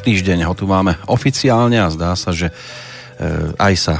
Týždeň ho tu máme oficiálne a zdá sa, že e, aj sa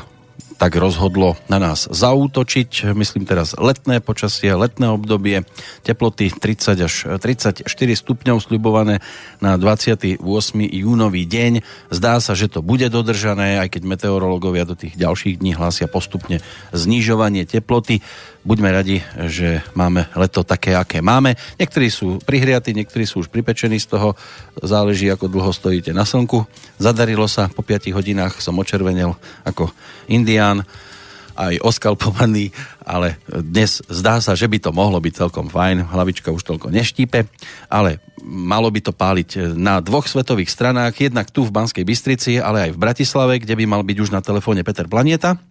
tak rozhodlo na nás zaútočiť. Myslím teraz letné počasie, letné obdobie, teploty 30 až 34 stupňov sľubované na 28. júnový deň. Zdá sa, že to bude dodržané, aj keď meteorológovia do tých ďalších dní hlásia postupne znižovanie teploty. Buďme radi, že máme leto také, aké máme. Niektorí sú prihriatí, niektorí sú už pripečení z toho. Záleží, ako dlho stojíte na slnku. Zadarilo sa, po 5 hodinách som očervenel ako indián aj oskalpovaný, ale dnes zdá sa, že by to mohlo byť celkom fajn. Hlavička už toľko neštípe, ale malo by to páliť na dvoch svetových stranách, jednak tu v Banskej Bystrici, ale aj v Bratislave, kde by mal byť už na telefóne Peter Planieta.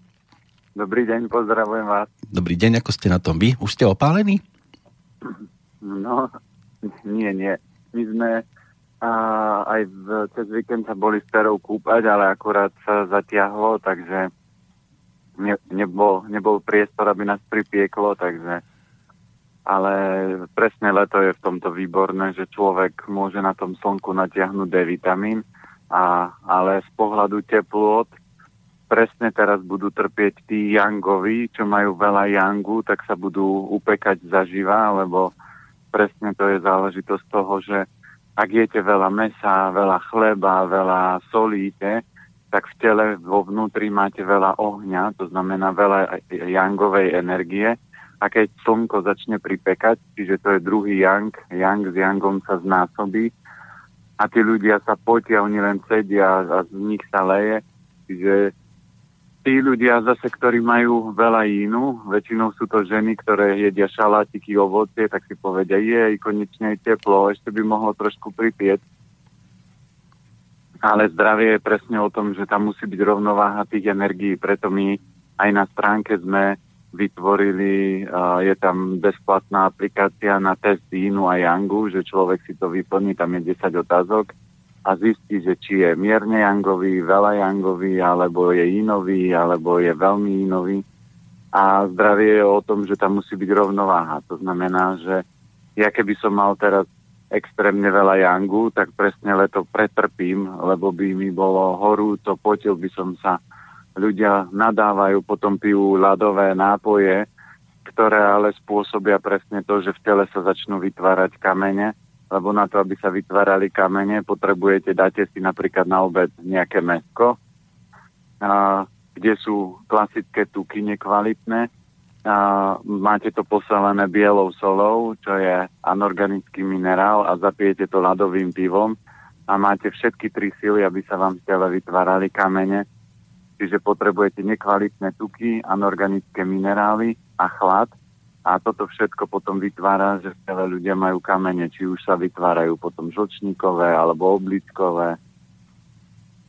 Dobrý deň, pozdravujem vás. Dobrý deň, ako ste na tom vy? Už ste opálení? No, nie, nie. My sme a aj v, cez víkend sa boli s Terou kúpať, ale akurát sa zatiahlo, takže ne, nebol, nebol priestor, aby nás pripieklo, takže ale presne leto je v tomto výborné, že človek môže na tom slnku natiahnuť D vitamín, a, ale z pohľadu teplôt presne teraz budú trpieť tí yangovi, čo majú veľa yangu, tak sa budú upekať zaživa, lebo presne to je záležitosť toho, že ak jete veľa mesa, veľa chleba, veľa solíte, tak v tele vo vnútri máte veľa ohňa, to znamená veľa jangovej energie. A keď slnko začne pripekať, čiže to je druhý yang, yang s yangom sa znásobí a tí ľudia sa potia, oni len sedia a z nich sa leje. Čiže tí ľudia zase, ktorí majú veľa jínu, väčšinou sú to ženy, ktoré jedia šalátiky, ovocie, tak si povedia, je konečne je teplo, ešte by mohlo trošku pripieť. Ale zdravie je presne o tom, že tam musí byť rovnováha tých energií, preto my aj na stránke sme vytvorili, je tam bezplatná aplikácia na test jínu a yangu, že človek si to vyplní, tam je 10 otázok a zistí, že či je mierne jangový, veľa jangový, alebo je inový, alebo je veľmi inový. A zdravie je o tom, že tam musí byť rovnováha. To znamená, že ja keby som mal teraz extrémne veľa jangu, tak presne leto pretrpím, lebo by mi bolo horúco, potil by som sa. Ľudia nadávajú, potom pijú ľadové nápoje, ktoré ale spôsobia presne to, že v tele sa začnú vytvárať kamene lebo na to, aby sa vytvárali kamene, potrebujete, dáte si napríklad na obed nejaké mesko, a, kde sú klasické tuky nekvalitné, a, máte to poselené bielou solou, čo je anorganický minerál a zapijete to ľadovým pivom. A máte všetky tri sily, aby sa vám v tele vytvárali kamene. Čiže potrebujete nekvalitné tuky, anorganické minerály a chlad a toto všetko potom vytvára, že v ľudia majú kamene, či už sa vytvárajú potom žlčníkové alebo obličkové.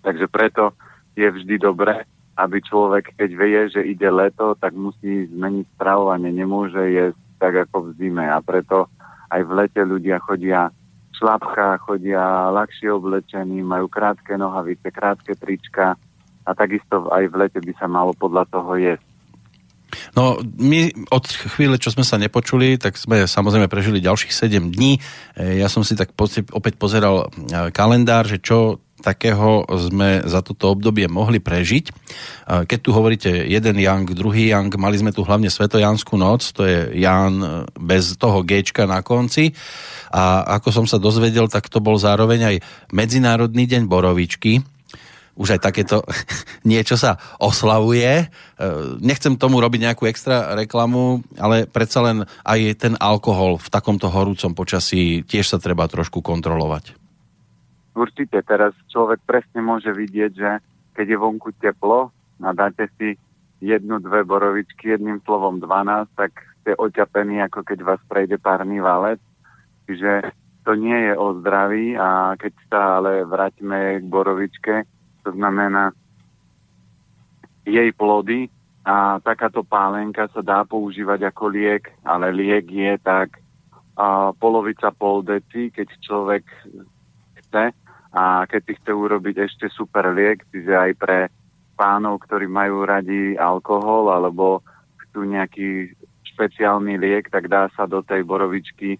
Takže preto je vždy dobré, aby človek, keď vie, že ide leto, tak musí zmeniť stravovanie, nemôže jesť tak ako v zime. A preto aj v lete ľudia chodia v šlapkách, chodia ľahšie oblečení, majú krátke nohavice, krátke trička a takisto aj v lete by sa malo podľa toho jesť. No, my od chvíle, čo sme sa nepočuli, tak sme samozrejme prežili ďalších 7 dní. E, ja som si tak opäť pozeral e, kalendár, že čo takého sme za toto obdobie mohli prežiť. E, keď tu hovoríte jeden Yang, druhý Yang, mali sme tu hlavne Svetojanskú noc, to je Jan bez toho Gčka na konci. A ako som sa dozvedel, tak to bol zároveň aj Medzinárodný deň borovičky, už aj takéto niečo sa oslavuje. E, nechcem tomu robiť nejakú extra reklamu, ale predsa len aj ten alkohol v takomto horúcom počasí tiež sa treba trošku kontrolovať. Určite, teraz človek presne môže vidieť, že keď je vonku teplo a dáte si jednu, dve borovičky, jedným slovom 12, tak ste oťapení, ako keď vás prejde párny válec. Čiže to nie je o zdraví a keď sa ale vráťme k borovičke, to znamená jej plody a takáto pálenka sa dá používať ako liek, ale liek je tak a, polovica pol deci, keď človek chce a keď si chce urobiť ešte super liek, čiže aj pre pánov, ktorí majú radi alkohol alebo chcú nejaký špeciálny liek, tak dá sa do tej borovičky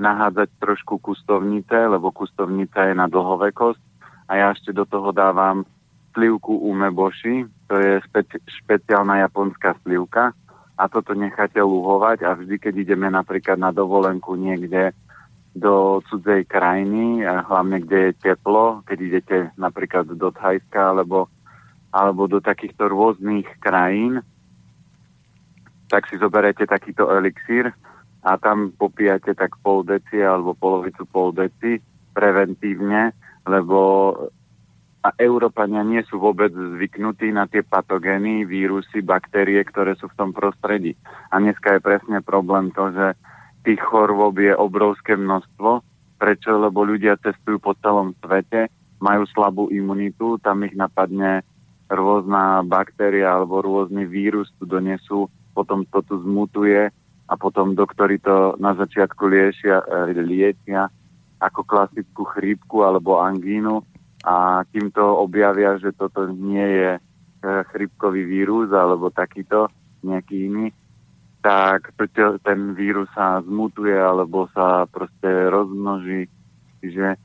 nahádzať trošku kustovnice, lebo kustovnica je na dlhovekosť a ja ešte do toho dávam slivku umeboshi, to je špeci- špeciálna japonská slivka. A toto necháte luhovať a vždy, keď ideme napríklad na dovolenku niekde do cudzej krajiny, hlavne kde je teplo, keď idete napríklad do Thajska alebo, alebo do takýchto rôznych krajín, tak si zoberete takýto elixír a tam popíjate tak pol deci alebo polovicu pol deci preventívne, lebo a Európania nie sú vôbec zvyknutí na tie patogény, vírusy, baktérie, ktoré sú v tom prostredí. A dneska je presne problém to, že tých chorôb je obrovské množstvo. Prečo? Lebo ľudia cestujú po celom svete, majú slabú imunitu, tam ich napadne rôzna baktéria alebo rôzny vírus tu donesú, potom to tu zmutuje a potom doktori to na začiatku liečia, e, liečia ako klasickú chrípku alebo angínu a kým to objavia, že toto nie je e, chrypkový vírus alebo takýto nejaký iný, tak ten vírus sa zmutuje alebo sa proste rozmnoží. Čiže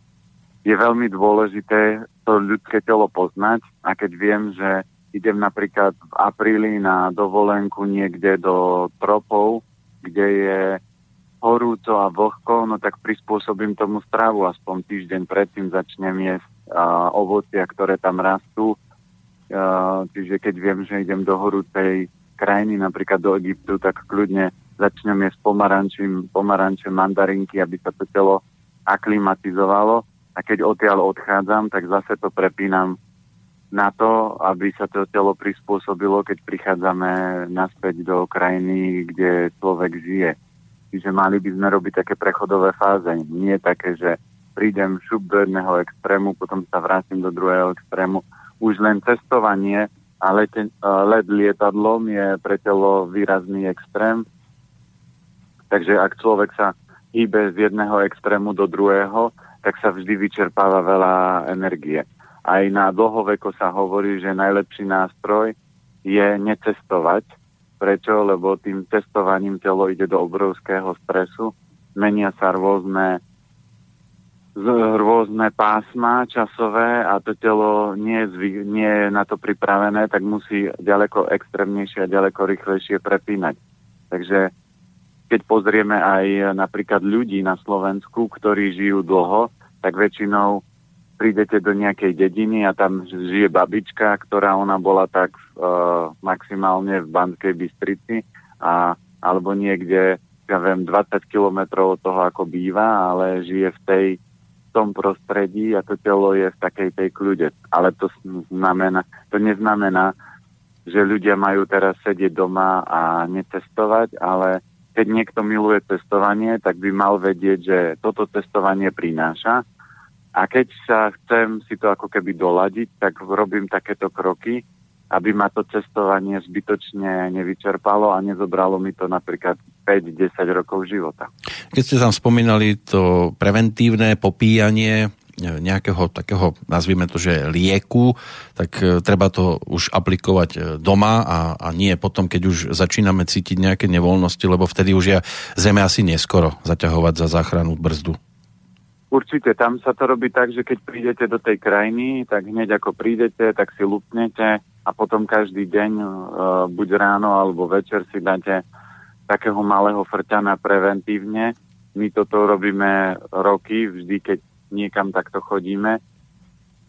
je veľmi dôležité to ľudské telo poznať a keď viem, že idem napríklad v apríli na dovolenku niekde do tropov, kde je horúco a vlhko, no tak prispôsobím tomu stravu, aspoň týždeň predtým začnem jesť ovocia, ktoré tam rastú. A, čiže keď viem, že idem do horúcej krajiny, napríklad do Egyptu, tak kľudne začnem jesť pomarančím, pomaranče, mandarinky, aby sa to telo aklimatizovalo a keď odtiaľ odchádzam, tak zase to prepínam na to, aby sa to telo prispôsobilo, keď prichádzame naspäť do krajiny, kde človek žije. Čiže mali by sme robiť také prechodové fáze. Nie také, že prídem šup do jedného extrému, potom sa vrátim do druhého extrému. Už len cestovanie a lete, let lietadlom je pre telo výrazný extrém. Takže ak človek sa hýbe z jedného extrému do druhého, tak sa vždy vyčerpáva veľa energie. Aj na dlhoveko sa hovorí, že najlepší nástroj je necestovať. Prečo? Lebo tým cestovaním telo ide do obrovského stresu, menia sa rôzne rôzne pásma časové a to telo nie je, zvy, nie je na to pripravené, tak musí ďaleko extrémnejšie a ďaleko rýchlejšie prepínať. Takže keď pozrieme aj napríklad ľudí na Slovensku, ktorí žijú dlho, tak väčšinou prídete do nejakej dediny a tam žije babička, ktorá ona bola tak uh, maximálne v Banskej Bystrici a, alebo niekde, ja viem, 20 kilometrov od toho, ako býva, ale žije v tej tom prostredí a to telo je v takej tej kľude. Ale to, znamená, to neznamená, že ľudia majú teraz sedieť doma a necestovať, ale keď niekto miluje cestovanie, tak by mal vedieť, že toto cestovanie prináša. A keď sa chcem si to ako keby doladiť, tak robím takéto kroky, aby ma to cestovanie zbytočne nevyčerpalo a nezobralo mi to napríklad 5-10 rokov života. Keď ste tam spomínali to preventívne popíjanie nejakého takého, nazvime to, že lieku, tak e, treba to už aplikovať e, doma a, a nie potom, keď už začíname cítiť nejaké nevoľnosti, lebo vtedy už je zeme asi neskoro zaťahovať za záchranu brzdu. Určite, tam sa to robí tak, že keď prídete do tej krajiny, tak hneď ako prídete, tak si lupnete a potom každý deň, uh, buď ráno alebo večer si dáte takého malého frťana preventívne. My toto robíme roky, vždy keď niekam takto chodíme,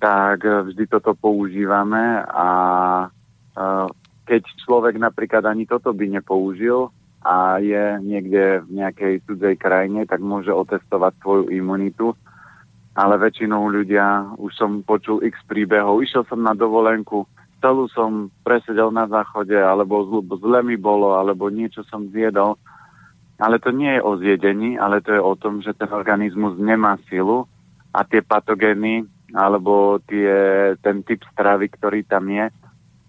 tak vždy toto používame a uh, keď človek napríklad ani toto by nepoužil a je niekde v nejakej cudzej krajine, tak môže otestovať svoju imunitu. Ale väčšinou ľudia, už som počul x príbehov, išiel som na dovolenku, celú som presedel na záchode, alebo zle mi bolo, alebo niečo som zjedol. Ale to nie je o zjedení, ale to je o tom, že ten organizmus nemá silu a tie patogény, alebo tie, ten typ stravy, ktorý tam je,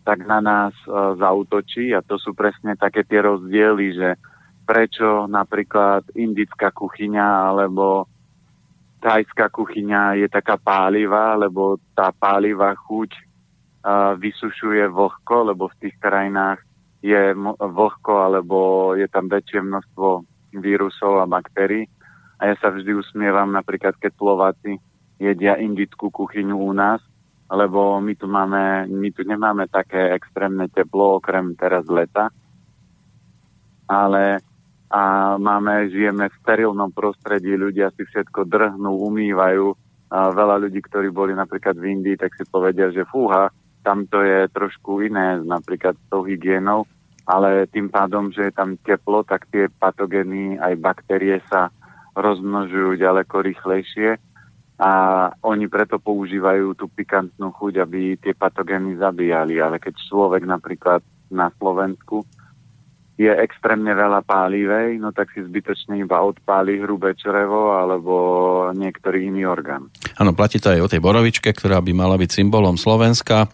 tak na nás uh, zautočí a to sú presne také tie rozdiely, že prečo napríklad indická kuchyňa alebo thajská kuchyňa je taká pálivá, lebo tá pálivá chuť vysušuje vlhko, lebo v tých krajinách je vlhko alebo je tam väčšie množstvo vírusov a baktérií. A ja sa vždy usmievam, napríklad keď Slováci jedia indickú kuchyňu u nás, lebo my tu máme, my tu nemáme také extrémne teplo, okrem teraz leta. Ale a máme, žijeme v sterilnom prostredí, ľudia si všetko drhnú, umývajú. A veľa ľudí, ktorí boli napríklad v Indii, tak si povedia, že fúha, tam to je trošku iné, napríklad s tou hygienou, ale tým pádom, že je tam teplo, tak tie patogény aj baktérie sa rozmnožujú ďaleko rýchlejšie a oni preto používajú tú pikantnú chuť, aby tie patogény zabíjali. Ale keď človek napríklad na Slovensku je extrémne veľa pálivej, no tak si zbytočne iba odpáli hrubé črevo alebo niektorý iný orgán. Áno, platí to aj o tej borovičke, ktorá by mala byť symbolom Slovenska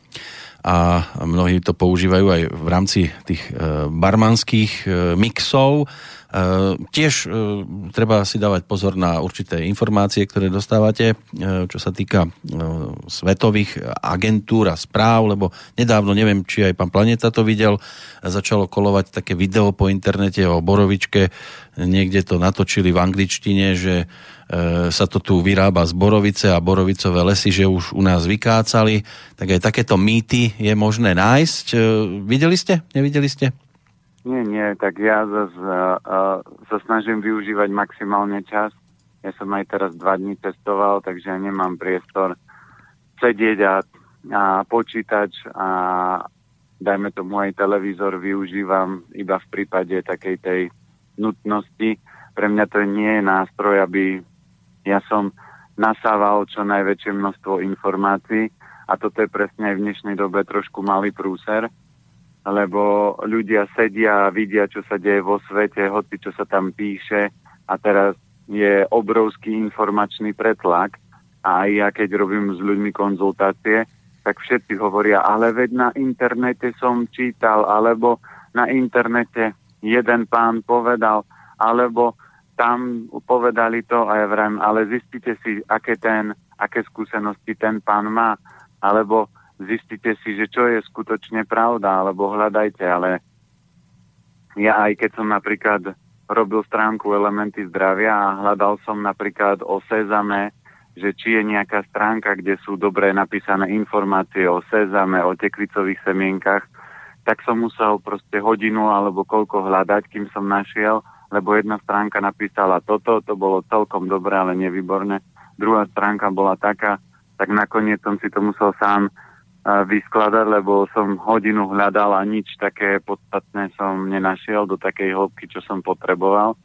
a mnohí to používajú aj v rámci tých e, barmanských e, mixov. E, tiež treba si dávať pozor na určité informácie, ktoré dostávate, čo sa týka svetových agentúr a správ, lebo nedávno, neviem, či aj pán Planeta to videl, začalo kolovať také video po internete o Borovičke, niekde to natočili v angličtine, že sa to tu vyrába z borovice a borovicové lesy, že už u nás vykácali, tak aj takéto mýty je možné nájsť. Videli ste? Nevideli ste? Nie, nie, tak ja zase uh, sa snažím využívať maximálne čas. Ja som aj teraz dva dní testoval, takže ja nemám priestor sedieť a, a počítač a dajme tomu aj televízor využívam iba v prípade takej tej nutnosti. Pre mňa to nie je nástroj, aby ja som nasával čo najväčšie množstvo informácií a toto je presne aj v dnešnej dobe trošku malý prúser, lebo ľudia sedia a vidia, čo sa deje vo svete, hoci čo sa tam píše. A teraz je obrovský informačný pretlak. A aj ja keď robím s ľuďmi konzultácie, tak všetci hovoria, ale veď na internete som čítal, alebo na internete jeden pán povedal, alebo tam povedali to a ja vrajím, ale zistite si, aké, ten, aké skúsenosti ten pán má, alebo zistite si, že čo je skutočne pravda, alebo hľadajte, ale ja aj keď som napríklad robil stránku Elementy zdravia a hľadal som napríklad o sezame, že či je nejaká stránka, kde sú dobre napísané informácie o sezame, o tekvicových semienkach, tak som musel proste hodinu alebo koľko hľadať, kým som našiel lebo jedna stránka napísala toto, to bolo celkom dobré, ale nevýborné. Druhá stránka bola taká, tak nakoniec som si to musel sám vyskladať, lebo som hodinu hľadal a nič také podstatné som nenašiel do takej hĺbky, čo som potreboval.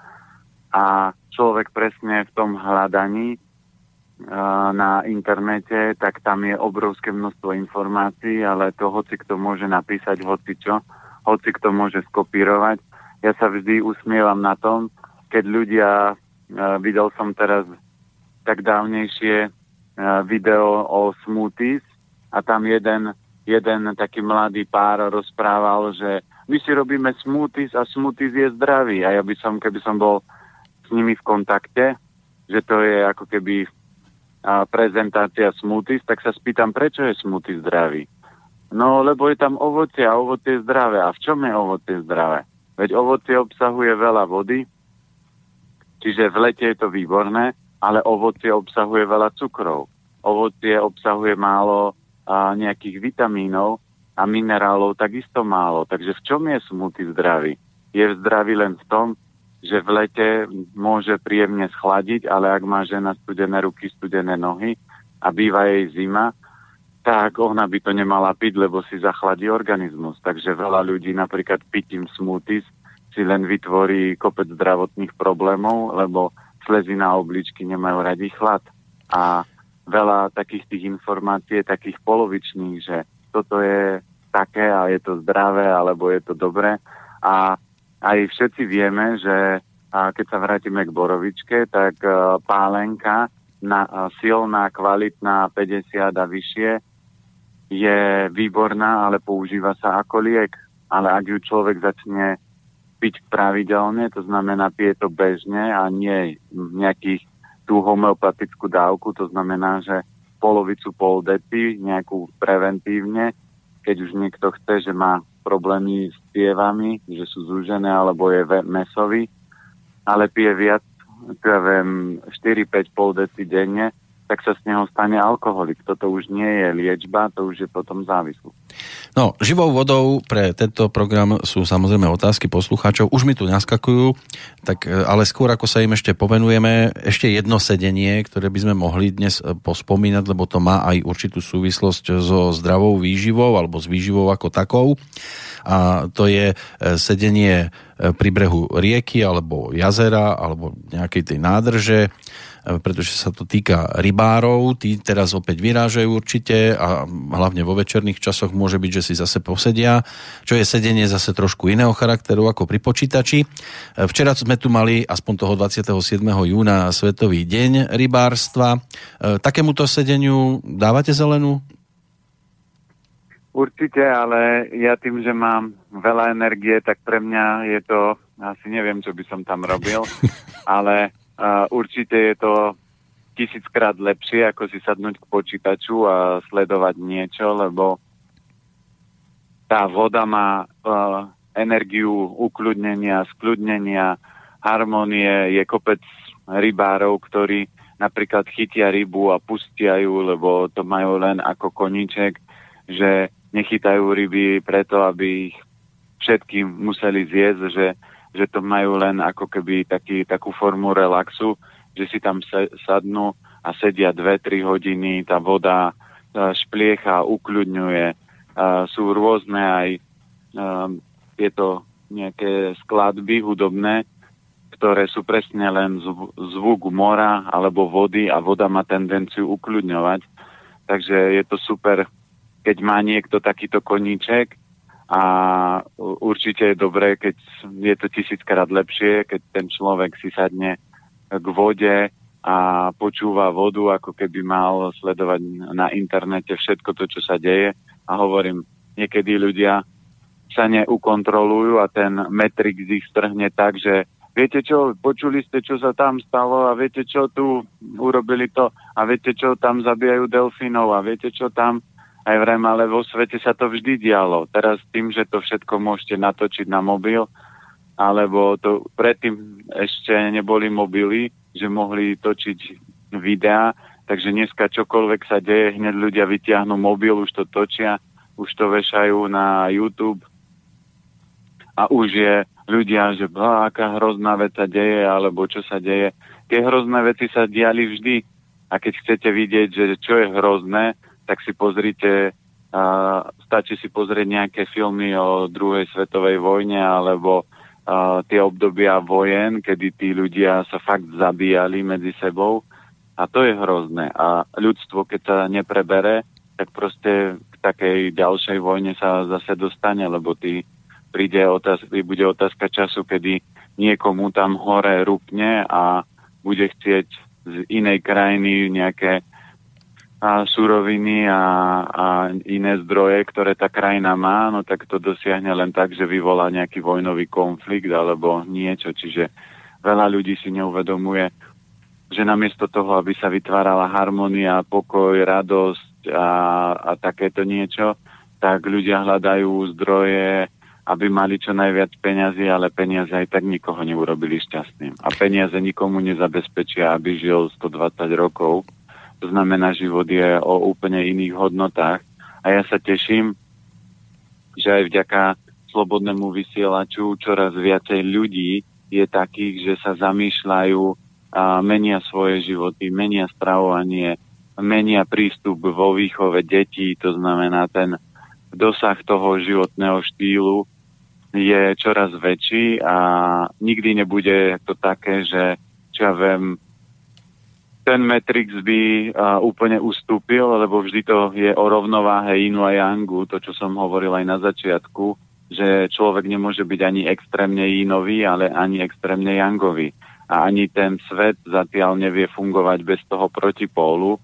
A človek presne v tom hľadaní na internete, tak tam je obrovské množstvo informácií, ale to hoci kto môže napísať hoci čo, hoci kto môže skopírovať ja sa vždy usmievam na tom, keď ľudia, videl som teraz tak dávnejšie video o smoothies a tam jeden, jeden taký mladý pár rozprával, že my si robíme smoothies a smoothies je zdravý a ja by som, keby som bol s nimi v kontakte, že to je ako keby a, prezentácia smoothies, tak sa spýtam, prečo je smoothie zdravý? No, lebo je tam ovocie a ovocie je zdravé. A v čom je ovocie zdravé? Veď ovocie obsahuje veľa vody, čiže v lete je to výborné, ale ovocie obsahuje veľa cukrov. Ovocie obsahuje málo a, nejakých vitamínov a minerálov takisto málo. Takže v čom je smutý zdravý? Je zdravý len v tom, že v lete môže príjemne schladiť, ale ak má žena studené ruky, studené nohy a býva jej zima, tak ona by to nemala piť, lebo si zachladí organizmus. Takže veľa ľudí napríklad pitím smoothies si len vytvorí kopec zdravotných problémov, lebo slezy na obličky nemajú radi chlad. A veľa takých tých informácií takých polovičných, že toto je také a je to zdravé, alebo je to dobré. A aj všetci vieme, že a keď sa vrátime k borovičke, tak uh, pálenka na, uh, silná, kvalitná, 50 a vyššie je výborná, ale používa sa ako liek. Ale ak ju človek začne piť pravidelne, to znamená pije to bežne a nie nejakých tú homeopatickú dávku, to znamená, že polovicu pol dety, nejakú preventívne, keď už niekto chce, že má problémy s pievami, že sú zúžené alebo je mesový, ale pije viac, ja viem, 4-5 pol dety denne, tak sa z neho stane alkoholik. Toto už nie je liečba, to už je potom závislosť. No, živou vodou pre tento program sú samozrejme otázky poslucháčov. Už mi tu naskakujú, tak, e, ale skôr ako sa im ešte povenujeme, ešte jedno sedenie, ktoré by sme mohli dnes e, pospomínať, lebo to má aj určitú súvislosť so zdravou výživou alebo s výživou ako takou. A to je e, sedenie pri brehu rieky alebo jazera alebo nejakej tej nádrže pretože sa to týka rybárov, tí teraz opäť vyrážajú určite a hlavne vo večerných časoch môže byť, že si zase posedia, čo je sedenie zase trošku iného charakteru ako pri počítači. Včera sme tu mali aspoň toho 27. júna Svetový deň rybárstva. E, takémuto sedeniu dávate zelenú? Určite, ale ja tým, že mám veľa energie, tak pre mňa je to, asi neviem, čo by som tam robil, ale Určite je to tisíckrát lepšie, ako si sadnúť k počítaču a sledovať niečo, lebo tá voda má uh, energiu ukludnenia, skľudnenia, harmonie. Je kopec rybárov, ktorí napríklad chytia rybu a pustia ju, lebo to majú len ako koníček, že nechytajú ryby preto, aby ich všetkým museli zjesť, že že to majú len ako keby taký, takú formu relaxu, že si tam se, sadnú a sedia 2-3 hodiny, tá voda špliecha, ukľudňuje. Sú rôzne aj je to nejaké skladby hudobné, ktoré sú presne len zvuk mora alebo vody a voda má tendenciu ukľudňovať. Takže je to super, keď má niekto takýto koníček a určite je dobré, keď je to tisíckrát lepšie, keď ten človek si sadne k vode a počúva vodu, ako keby mal sledovať na internete všetko to, čo sa deje. A hovorím, niekedy ľudia sa neukontrolujú a ten metrik z ich strhne tak, že viete čo, počuli ste, čo sa tam stalo a viete čo, tu urobili to a viete čo, tam zabíjajú delfínov a viete čo, tam aj vrem, ale vo svete sa to vždy dialo. Teraz tým, že to všetko môžete natočiť na mobil, alebo to predtým ešte neboli mobily, že mohli točiť videá, takže dneska čokoľvek sa deje, hneď ľudia vytiahnu mobil, už to točia, už to vešajú na YouTube a už je ľudia, že bá, aká hrozná vec sa deje, alebo čo sa deje. Tie hrozné veci sa diali vždy. A keď chcete vidieť, že čo je hrozné, tak si pozrite, a stačí si pozrieť nejaké filmy o druhej svetovej vojne alebo a, tie obdobia vojen, kedy tí ľudia sa fakt zabíjali medzi sebou a to je hrozné. A ľudstvo, keď sa neprebere, tak proste k takej ďalšej vojne sa zase dostane, lebo tý, príde otázka, bude otázka času, kedy niekomu tam hore rupne a bude chcieť z inej krajiny nejaké a suroviny a, a iné zdroje, ktoré tá krajina má, no tak to dosiahne len tak, že vyvolá nejaký vojnový konflikt alebo niečo. Čiže veľa ľudí si neuvedomuje, že namiesto toho, aby sa vytvárala harmonia, pokoj, radosť a, a takéto niečo, tak ľudia hľadajú zdroje, aby mali čo najviac peňazí, ale peniaze aj tak nikoho neurobili šťastným. A peniaze nikomu nezabezpečia, aby žil 120 rokov to znamená, život je o úplne iných hodnotách. A ja sa teším, že aj vďaka slobodnému vysielaču čoraz viacej ľudí je takých, že sa zamýšľajú a menia svoje životy, menia stravovanie, menia prístup vo výchove detí, to znamená ten dosah toho životného štýlu je čoraz väčší a nikdy nebude to také, že čo ja viem, ten Matrix by uh, úplne ustúpil, lebo vždy to je o rovnováhe inu a yangu, to čo som hovoril aj na začiatku, že človek nemôže byť ani extrémne inový, ale ani extrémne yangový. A ani ten svet zatiaľ nevie fungovať bez toho protipólu.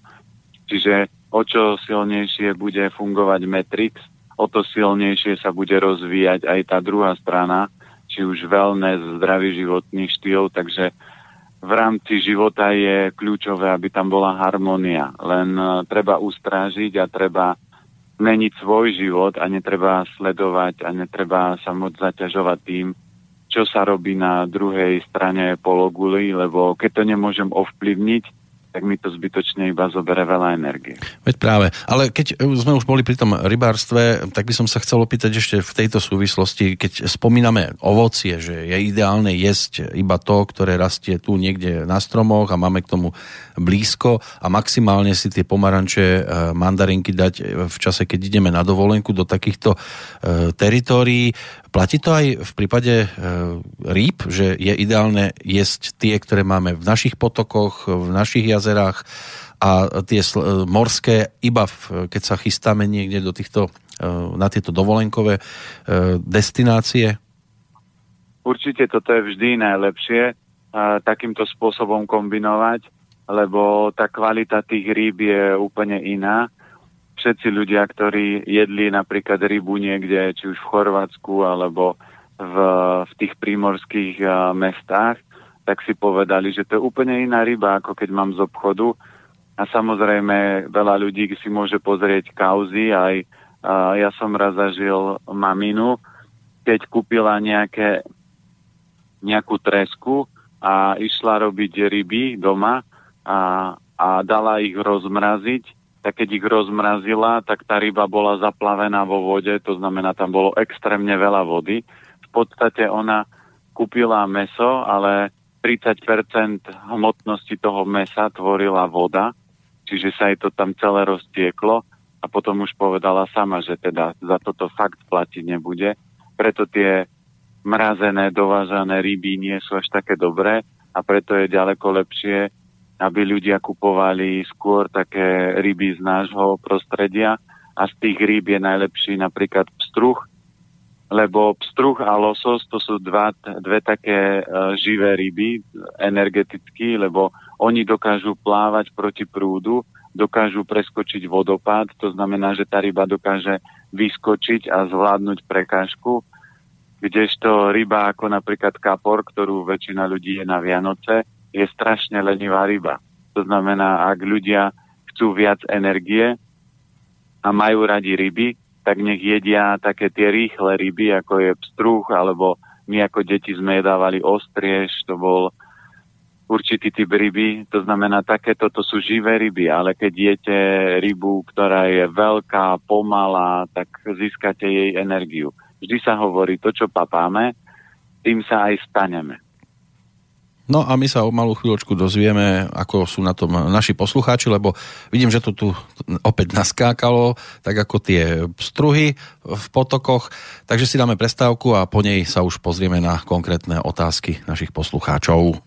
Čiže o čo silnejšie bude fungovať Matrix, o to silnejšie sa bude rozvíjať aj tá druhá strana, či už wellness, zdravý životný štýl, takže v rámci života je kľúčové, aby tam bola harmonia. Len e, treba ustrážiť a treba meniť svoj život a netreba sledovať a netreba sa moc zaťažovať tým, čo sa robí na druhej strane pologuly, lebo keď to nemôžem ovplyvniť, tak mi to zbytočne iba zobere veľa energie. Veď práve. Ale keď sme už boli pri tom rybárstve, tak by som sa chcel opýtať ešte v tejto súvislosti, keď spomíname ovocie, že je ideálne jesť iba to, ktoré rastie tu niekde na stromoch a máme k tomu blízko a maximálne si tie pomaranče, e, mandarinky dať v čase, keď ideme na dovolenku do takýchto e, teritórií. Platí to aj v prípade e, rýb, že je ideálne jesť tie, ktoré máme v našich potokoch, v našich jazerách a tie morské iba v, keď sa chystáme niekde do týchto, na tieto dovolenkové destinácie? Určite toto je vždy najlepšie takýmto spôsobom kombinovať lebo tá kvalita tých rýb je úplne iná. Všetci ľudia, ktorí jedli napríklad rybu niekde, či už v Chorvátsku alebo v, v tých prímorských uh, mestách, tak si povedali, že to je úplne iná ryba, ako keď mám z obchodu. A samozrejme, veľa ľudí si môže pozrieť kauzy. Aj uh, ja som raz zažil maminu, keď kúpila nejaké, nejakú tresku a išla robiť ryby doma a, a dala ich rozmraziť, tak keď ich rozmrazila, tak tá ryba bola zaplavená vo vode, to znamená, tam bolo extrémne veľa vody. V podstate ona kúpila meso, ale 30% hmotnosti toho mesa tvorila voda, čiže sa jej to tam celé roztieklo a potom už povedala sama, že teda za toto fakt platiť nebude. Preto tie mrazené, dovážané ryby nie sú až také dobré a preto je ďaleko lepšie aby ľudia kupovali skôr také ryby z nášho prostredia. A z tých rýb je najlepší napríklad pstruh, lebo pstruh a losos to sú dva, dve také uh, živé ryby energeticky, lebo oni dokážu plávať proti prúdu, dokážu preskočiť vodopád, to znamená, že tá ryba dokáže vyskočiť a zvládnuť prekážku, kdežto ryba ako napríklad kapor, ktorú väčšina ľudí je na Vianoce, je strašne lenivá ryba. To znamená, ak ľudia chcú viac energie a majú radi ryby, tak nech jedia také tie rýchle ryby, ako je pstruh, alebo my ako deti sme jedávali ostriež, to bol určitý typ ryby, to znamená takéto to sú živé ryby, ale keď jete rybu, ktorá je veľká, pomalá, tak získate jej energiu. Vždy sa hovorí, to, čo papáme, tým sa aj staneme. No a my sa o malú chvíľočku dozvieme, ako sú na tom naši poslucháči, lebo vidím, že to tu opäť naskákalo, tak ako tie struhy v potokoch. Takže si dáme prestávku a po nej sa už pozrieme na konkrétne otázky našich poslucháčov.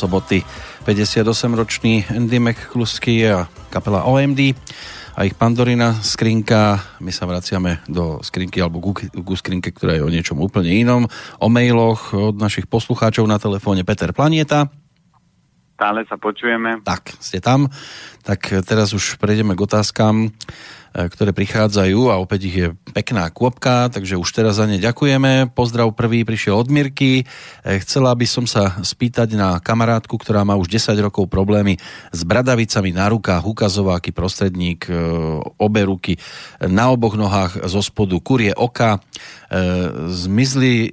Soboty 58-ročný Andy McCluskey a kapela OMD a ich Pandorina skrinka. My sa vraciame do skrinky alebo ku, ku skrinke, ktorá je o niečom úplne inom. O mailoch od našich poslucháčov na telefóne Peter Planieta. Stále sa počujeme. Tak, ste tam. Tak teraz už prejdeme k otázkam ktoré prichádzajú a opäť ich je pekná kôpka, takže už teraz za ne ďakujeme. Pozdrav prvý prišiel od Mirky. E, chcela by som sa spýtať na kamarátku, ktorá má už 10 rokov problémy s bradavicami na rukách, ukazováky, prostredník, e, obe ruky, na oboch nohách zo spodu kurie oka. Zmizli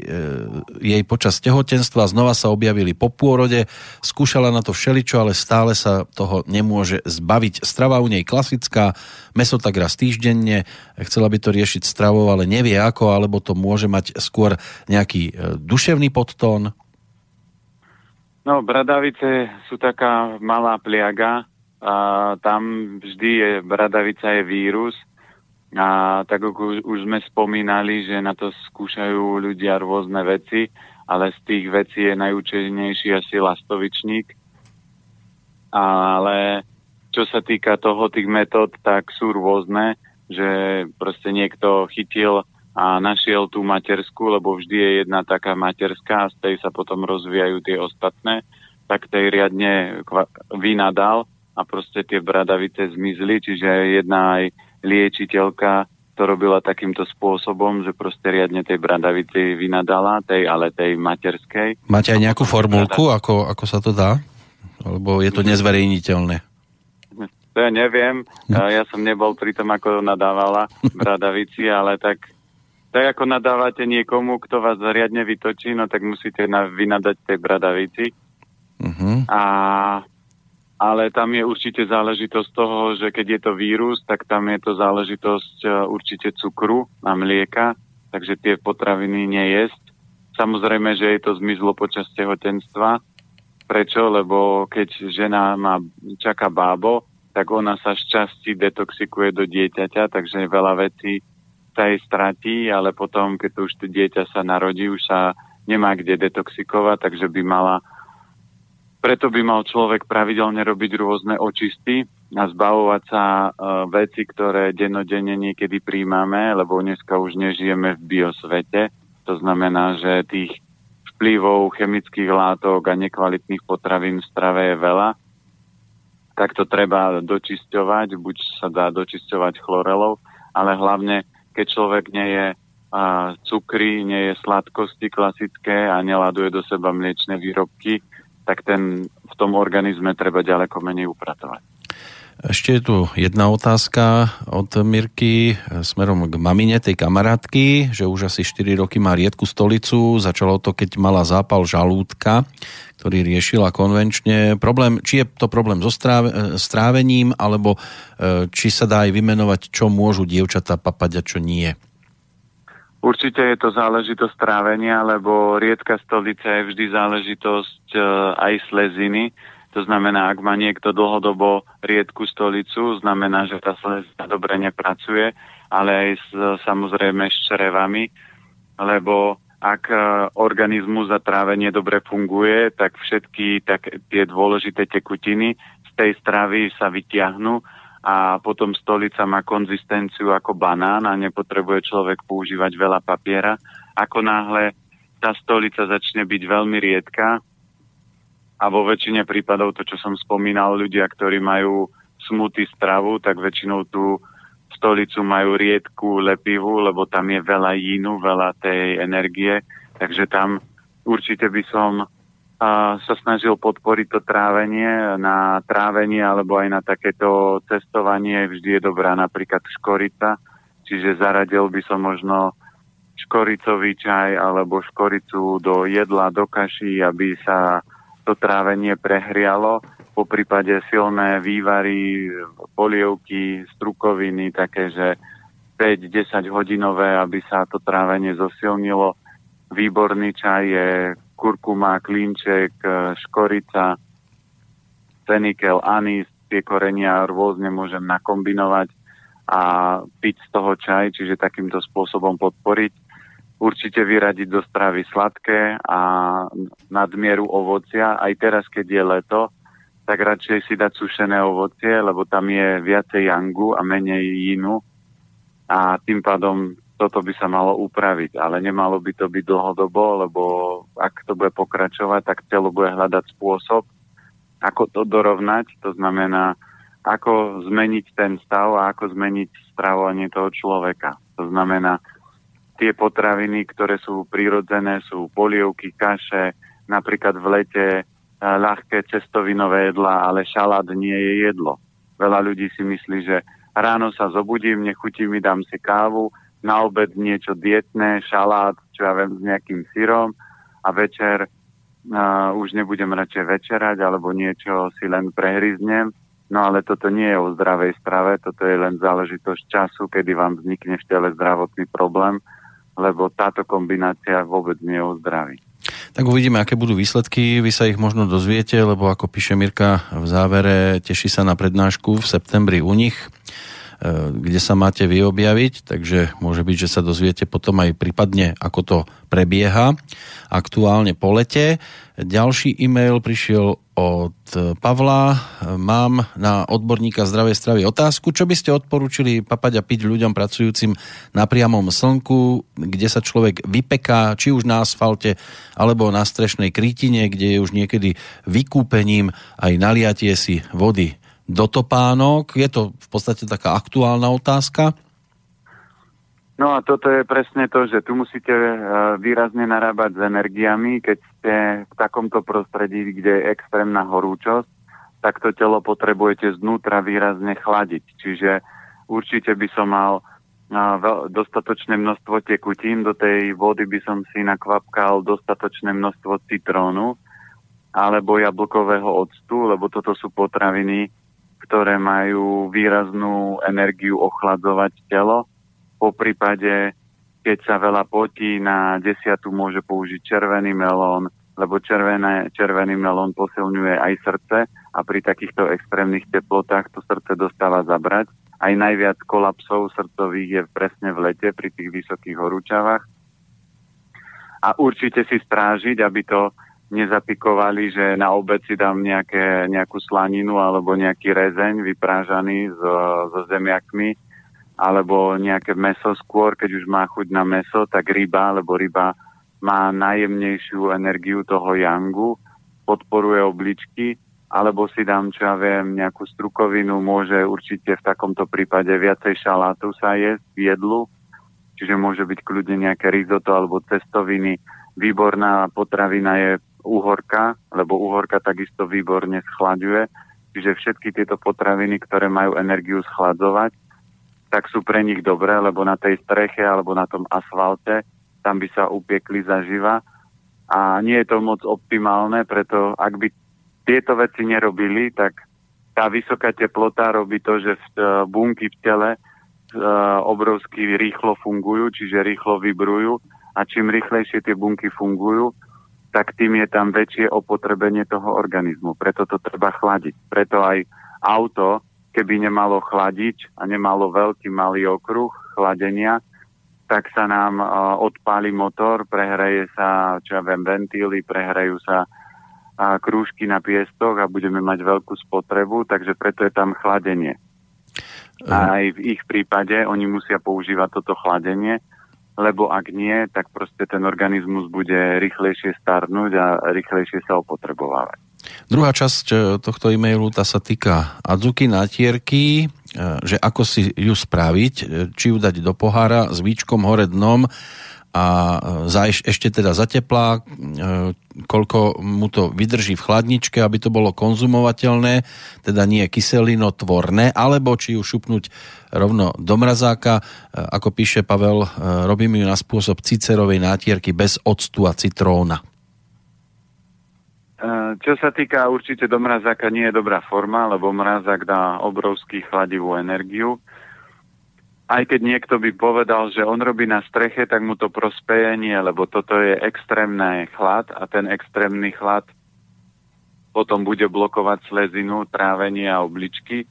jej počas tehotenstva, znova sa objavili po pôrode, skúšala na to všeličo, ale stále sa toho nemôže zbaviť. Strava u nej klasická, meso tak raz týždenne, chcela by to riešiť stravou, ale nevie ako, alebo to môže mať skôr nejaký e, duševný podtón? No, bradavice sú taká malá pliaga, a tam vždy je, bradavica je vírus a tak ako už sme spomínali, že na to skúšajú ľudia rôzne veci, ale z tých vecí je najúčinnejší asi lastovičník. Ale čo sa týka toho, tých metód, tak sú rôzne, že proste niekto chytil a našiel tú materskú, lebo vždy je jedna taká materská a z tej sa potom rozvíjajú tie ostatné, tak tej riadne vynadal a proste tie bradavice zmizli, čiže jedna aj liečiteľka to robila takýmto spôsobom, že proste riadne tej bradavici vynadala, tej, ale tej materskej. Máte aj nejakú formulku, ako, ako sa to dá? Alebo je to nezverejniteľné? To ja neviem, ja som nebol pri tom, ako nadávala Bradavici, ale tak tak ako nadávate niekomu, kto vás riadne vytočí, no tak musíte na, vynadať tej Bradavici. Uh-huh. A, ale tam je určite záležitosť toho, že keď je to vírus, tak tam je to záležitosť e, určite cukru a mlieka, takže tie potraviny nejesť. Samozrejme, že je to zmizlo počas tehotenstva. Prečo? Lebo keď žena má, čaká bábo, tak ona sa z časti detoxikuje do dieťaťa, takže veľa vecí sa jej stratí, ale potom, keď to už to dieťa sa narodí, už sa nemá kde detoxikovať, takže by mala preto by mal človek pravidelne robiť rôzne očisty a zbavovať sa uh, veci, ktoré denodenne niekedy príjmame, lebo dneska už nežijeme v biosvete. To znamená, že tých vplyvov chemických látok a nekvalitných potravín v strave je veľa tak to treba dočisťovať, buď sa dá dočisťovať chlorelov, ale hlavne, keď človek nie je a, cukry, nie je sladkosti klasické a neladuje do seba mliečne výrobky, tak ten v tom organizme treba ďaleko menej upratovať. Ešte je tu jedna otázka od Mirky smerom k mamine tej kamarátky, že už asi 4 roky má riedku stolicu, začalo to, keď mala zápal žalúdka ktorý riešila konvenčne. Problém, či je to problém so strávením, alebo e, či sa dá aj vymenovať, čo môžu dievčatá papať a čo nie. Určite je to záležitosť trávenia, lebo riedka stolica je vždy záležitosť e, aj sleziny. To znamená, ak má niekto dlhodobo riedku stolicu, znamená, že tá slezina dobre nepracuje, ale aj s, samozrejme s črevami, lebo ak e, organizmus a trávenie dobre funguje, tak všetky tak, tie dôležité tekutiny z tej stravy sa vyťahnú a potom stolica má konzistenciu ako banán a nepotrebuje človek používať veľa papiera. Ako náhle tá stolica začne byť veľmi riedka a vo väčšine prípadov to, čo som spomínal, ľudia, ktorí majú smutý stravu, tak väčšinou tú stolicu majú riedku lepivú, lebo tam je veľa jínu, veľa tej energie, takže tam určite by som a, sa snažil podporiť to trávenie. Na trávenie alebo aj na takéto cestovanie vždy je dobrá napríklad škorica, čiže zaradil by som možno škoricový čaj alebo škoricu do jedla, do kaší, aby sa to trávenie prehrialo po prípade silné vývary, polievky, strukoviny, také, že 5-10 hodinové, aby sa to trávenie zosilnilo. Výborný čaj je kurkuma, klinček, škorica, fenikel, anís, tie korenia rôzne môžem nakombinovať a piť z toho čaj, čiže takýmto spôsobom podporiť. určite vyradiť do stravy sladké a nadmieru ovocia. Aj teraz, keď je leto, tak radšej si dať sušené ovocie, lebo tam je viacej jangu a menej jinu a tým pádom toto by sa malo upraviť, ale nemalo by to byť dlhodobo, lebo ak to bude pokračovať, tak telo bude hľadať spôsob, ako to dorovnať, to znamená, ako zmeniť ten stav a ako zmeniť stravovanie toho človeka. To znamená, tie potraviny, ktoré sú prirodzené, sú polievky, kaše, napríklad v lete ľahké cestovinové jedla, ale šalát nie je jedlo. Veľa ľudí si myslí, že ráno sa zobudím, nechutí mi, dám si kávu, na obed niečo dietné, šalát, čo ja viem, s nejakým syrom a večer uh, už nebudem radšej večerať alebo niečo si len prehryznem. No ale toto nie je o zdravej strave, toto je len záležitosť času, kedy vám vznikne v tele zdravotný problém lebo táto kombinácia vôbec nie je o zdraví. Tak uvidíme, aké budú výsledky. Vy sa ich možno dozviete, lebo ako píše Mirka v závere, teší sa na prednášku v septembri u nich kde sa máte vy objaviť, takže môže byť, že sa dozviete potom aj prípadne, ako to prebieha aktuálne po lete. Ďalší e-mail prišiel od Pavla. Mám na odborníka zdravej stravy otázku. Čo by ste odporúčili papať a piť ľuďom pracujúcim na priamom slnku, kde sa človek vypeká, či už na asfalte, alebo na strešnej krítine, kde je už niekedy vykúpením aj naliatie si vody do topánok. Je to v podstate taká aktuálna otázka. No a toto je presne to, že tu musíte e, výrazne narábať s energiami, keď ste v takomto prostredí, kde je extrémna horúčosť, tak to telo potrebujete znútra výrazne chladiť. Čiže určite by som mal e, dostatočné množstvo tekutín, do tej vody by som si nakvapkal dostatočné množstvo citrónu alebo jablkového octu, lebo toto sú potraviny, ktoré majú výraznú energiu ochladzovať telo po prípade, keď sa veľa potí, na desiatu môže použiť červený melón, lebo červené, červený melón posilňuje aj srdce a pri takýchto extrémnych teplotách to srdce dostáva zabrať. Aj najviac kolapsov srdcových je presne v lete pri tých vysokých horúčavách. A určite si strážiť, aby to nezapikovali, že na obed si dám nejaké, nejakú slaninu alebo nejaký rezeň vyprážaný so, so zemiakmi alebo nejaké meso skôr, keď už má chuť na meso, tak ryba, lebo ryba má najjemnejšiu energiu toho jangu, podporuje obličky, alebo si dám, čo ja viem, nejakú strukovinu, môže určite v takomto prípade viacej šalátu sa jesť jedlu, čiže môže byť kľudne nejaké risotto alebo cestoviny. Výborná potravina je uhorka, lebo uhorka takisto výborne schlaďuje, čiže všetky tieto potraviny, ktoré majú energiu schladzovať, tak sú pre nich dobré, lebo na tej streche alebo na tom asfalte tam by sa upiekli zaživa. A nie je to moc optimálne, preto ak by tieto veci nerobili, tak tá vysoká teplota robí to, že v, e, bunky v tele uh, obrovsky rýchlo fungujú, čiže rýchlo vybrujú a čím rýchlejšie tie bunky fungujú, tak tým je tam väčšie opotrebenie toho organizmu. Preto to treba chladiť. Preto aj auto keby nemalo chladiť a nemalo veľký malý okruh chladenia, tak sa nám uh, odpáli motor, prehraje sa, čo ja viem, ventíly, prehrajú sa uh, krúžky na piestoch a budeme mať veľkú spotrebu, takže preto je tam chladenie. A aj v ich prípade oni musia používať toto chladenie, lebo ak nie, tak proste ten organizmus bude rýchlejšie starnúť a rýchlejšie sa opotrebovávať. Druhá časť e, tohto e-mailu tá sa týka Adzuki natierky, e, že ako si ju spraviť, e, či ju dať do pohára s víčkom hore dnom a za, ešte teda za teplá, koľko mu to vydrží v chladničke, aby to bolo konzumovateľné, teda nie kyselinotvorné, alebo či ju šupnúť rovno do mrazáka. Ako píše Pavel, robím ju na spôsob cicerovej nátierky bez octu a citróna. Eh, čo sa týka určite do mrazáka nie je dobrá forma, lebo mrazák dá obrovský chladivú energiu. Aj keď niekto by povedal, že on robí na streche, tak mu to prospeje nie, lebo toto je extrémny chlad a ten extrémny chlad potom bude blokovať slezinu, trávenie a obličky.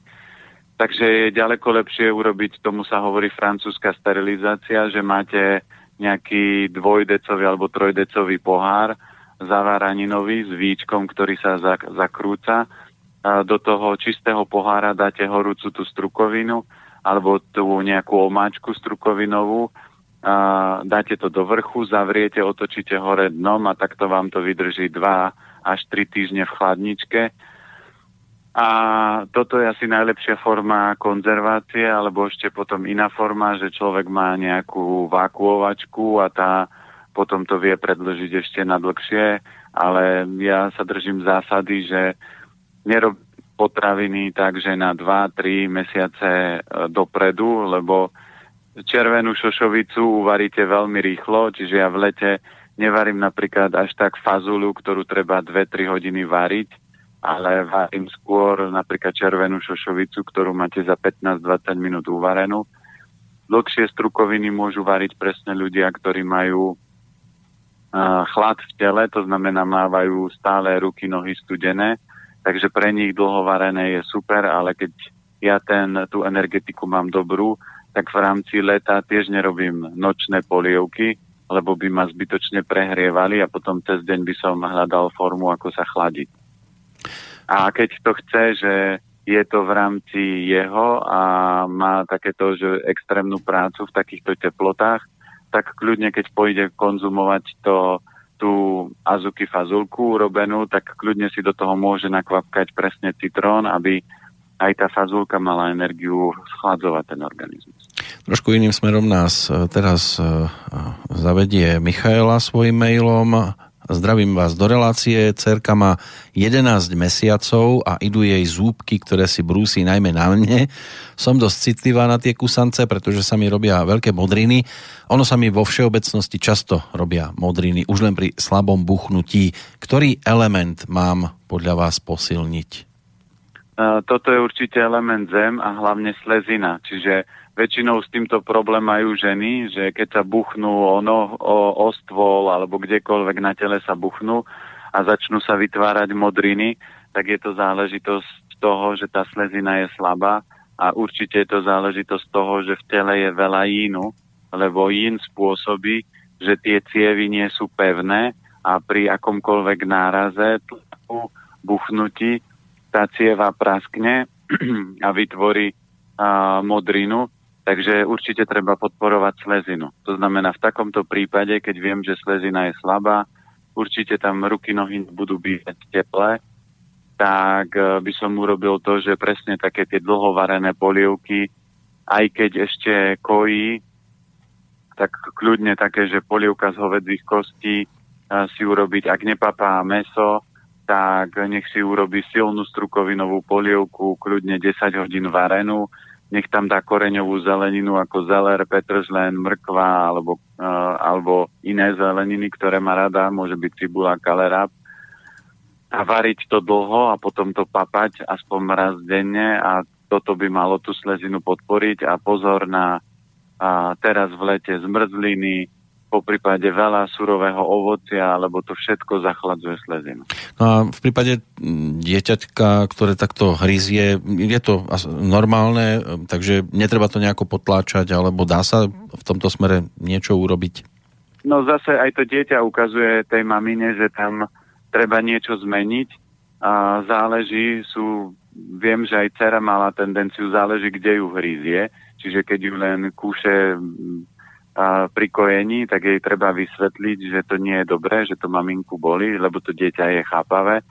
Takže je ďaleko lepšie urobiť, tomu sa hovorí francúzska sterilizácia, že máte nejaký dvojdecový alebo trojdecový pohár zavaraninový s víčkom, ktorý sa zak- zakrúca. A do toho čistého pohára dáte horúcu tú strukovinu alebo tú nejakú omáčku strukovinovú, a dáte to do vrchu, zavriete, otočíte hore dnom a takto vám to vydrží 2 až 3 týždne v chladničke a toto je asi najlepšia forma konzervácie, alebo ešte potom iná forma, že človek má nejakú vákuovačku a tá potom to vie predložiť ešte na dlhšie, ale ja sa držím zásady, že nerob potraviny takže na 2-3 mesiace e, dopredu, lebo červenú šošovicu uvaríte veľmi rýchlo, čiže ja v lete nevarím napríklad až tak fazulu, ktorú treba 2-3 hodiny variť, ale varím skôr napríklad červenú šošovicu, ktorú máte za 15-20 minút uvarenú. Dlhšie strukoviny môžu variť presne ľudia, ktorí majú uh, chlad v tele, to znamená mávajú stále ruky, nohy studené, takže pre nich dlho varené je super, ale keď ja ten, tú energetiku mám dobrú, tak v rámci leta tiež nerobím nočné polievky, lebo by ma zbytočne prehrievali a potom cez deň by som hľadal formu, ako sa chladiť. A keď to chce, že je to v rámci jeho a má takéto že extrémnu prácu v takýchto teplotách, tak kľudne, keď pôjde konzumovať to, tú azuki fazulku urobenú, tak kľudne si do toho môže nakvapkať presne citrón, aby aj tá fazulka mala energiu schladzovať ten organizmus. Trošku iným smerom nás e, teraz e, zavedie Michaela svojim mailom Zdravím vás do relácie. Cerka má 11 mesiacov a idú jej zúbky, ktoré si brúsi najmä na mne. Som dosť citlivá na tie kusance, pretože sa mi robia veľké modriny. Ono sa mi vo všeobecnosti často robia modriny, už len pri slabom buchnutí. Ktorý element mám podľa vás posilniť? Toto je určite element zem a hlavne slezina, čiže väčšinou s týmto problém majú ženy, že keď sa buchnú o, no, o, o stôl alebo kdekoľvek na tele sa buchnú a začnú sa vytvárať modriny, tak je to záležitosť toho, že tá slezina je slabá a určite je to záležitosť toho, že v tele je veľa jínu, lebo jín spôsobí, že tie cievy nie sú pevné a pri akomkoľvek náraze, tlaku, buchnutí, tá cieva praskne a vytvorí a, modrinu Takže určite treba podporovať slezinu. To znamená, v takomto prípade, keď viem, že slezina je slabá, určite tam ruky, nohy budú bývať teplé, tak e, by som urobil to, že presne také tie dlhovarené polievky, aj keď ešte kojí, tak kľudne také, že polievka z hovedzích kostí e, si urobiť, ak nepapá meso, tak nech si urobí silnú strukovinovú polievku, kľudne 10 hodín varenú, nech tam dá koreňovú zeleninu ako zeler, petržlen, mrkva alebo, uh, alebo iné zeleniny, ktoré má rada, môže byť cibula, kalerab. A variť to dlho a potom to papať aspoň raz denne a toto by malo tú slezinu podporiť. A pozor na a teraz v lete zmrzliny, po prípade veľa surového ovocia, alebo to všetko zachladzuje slezinu. No a v prípade dieťaťka, ktoré takto hryzie, je to normálne, takže netreba to nejako potláčať, alebo dá sa v tomto smere niečo urobiť? No zase aj to dieťa ukazuje tej mamine, že tam treba niečo zmeniť a záleží, sú, viem, že aj dcera mala tendenciu, záleží, kde ju hryzie, čiže keď ju len kúše pri kojení, tak jej treba vysvetliť, že to nie je dobré, že to maminku boli, lebo to dieťa je chápavé.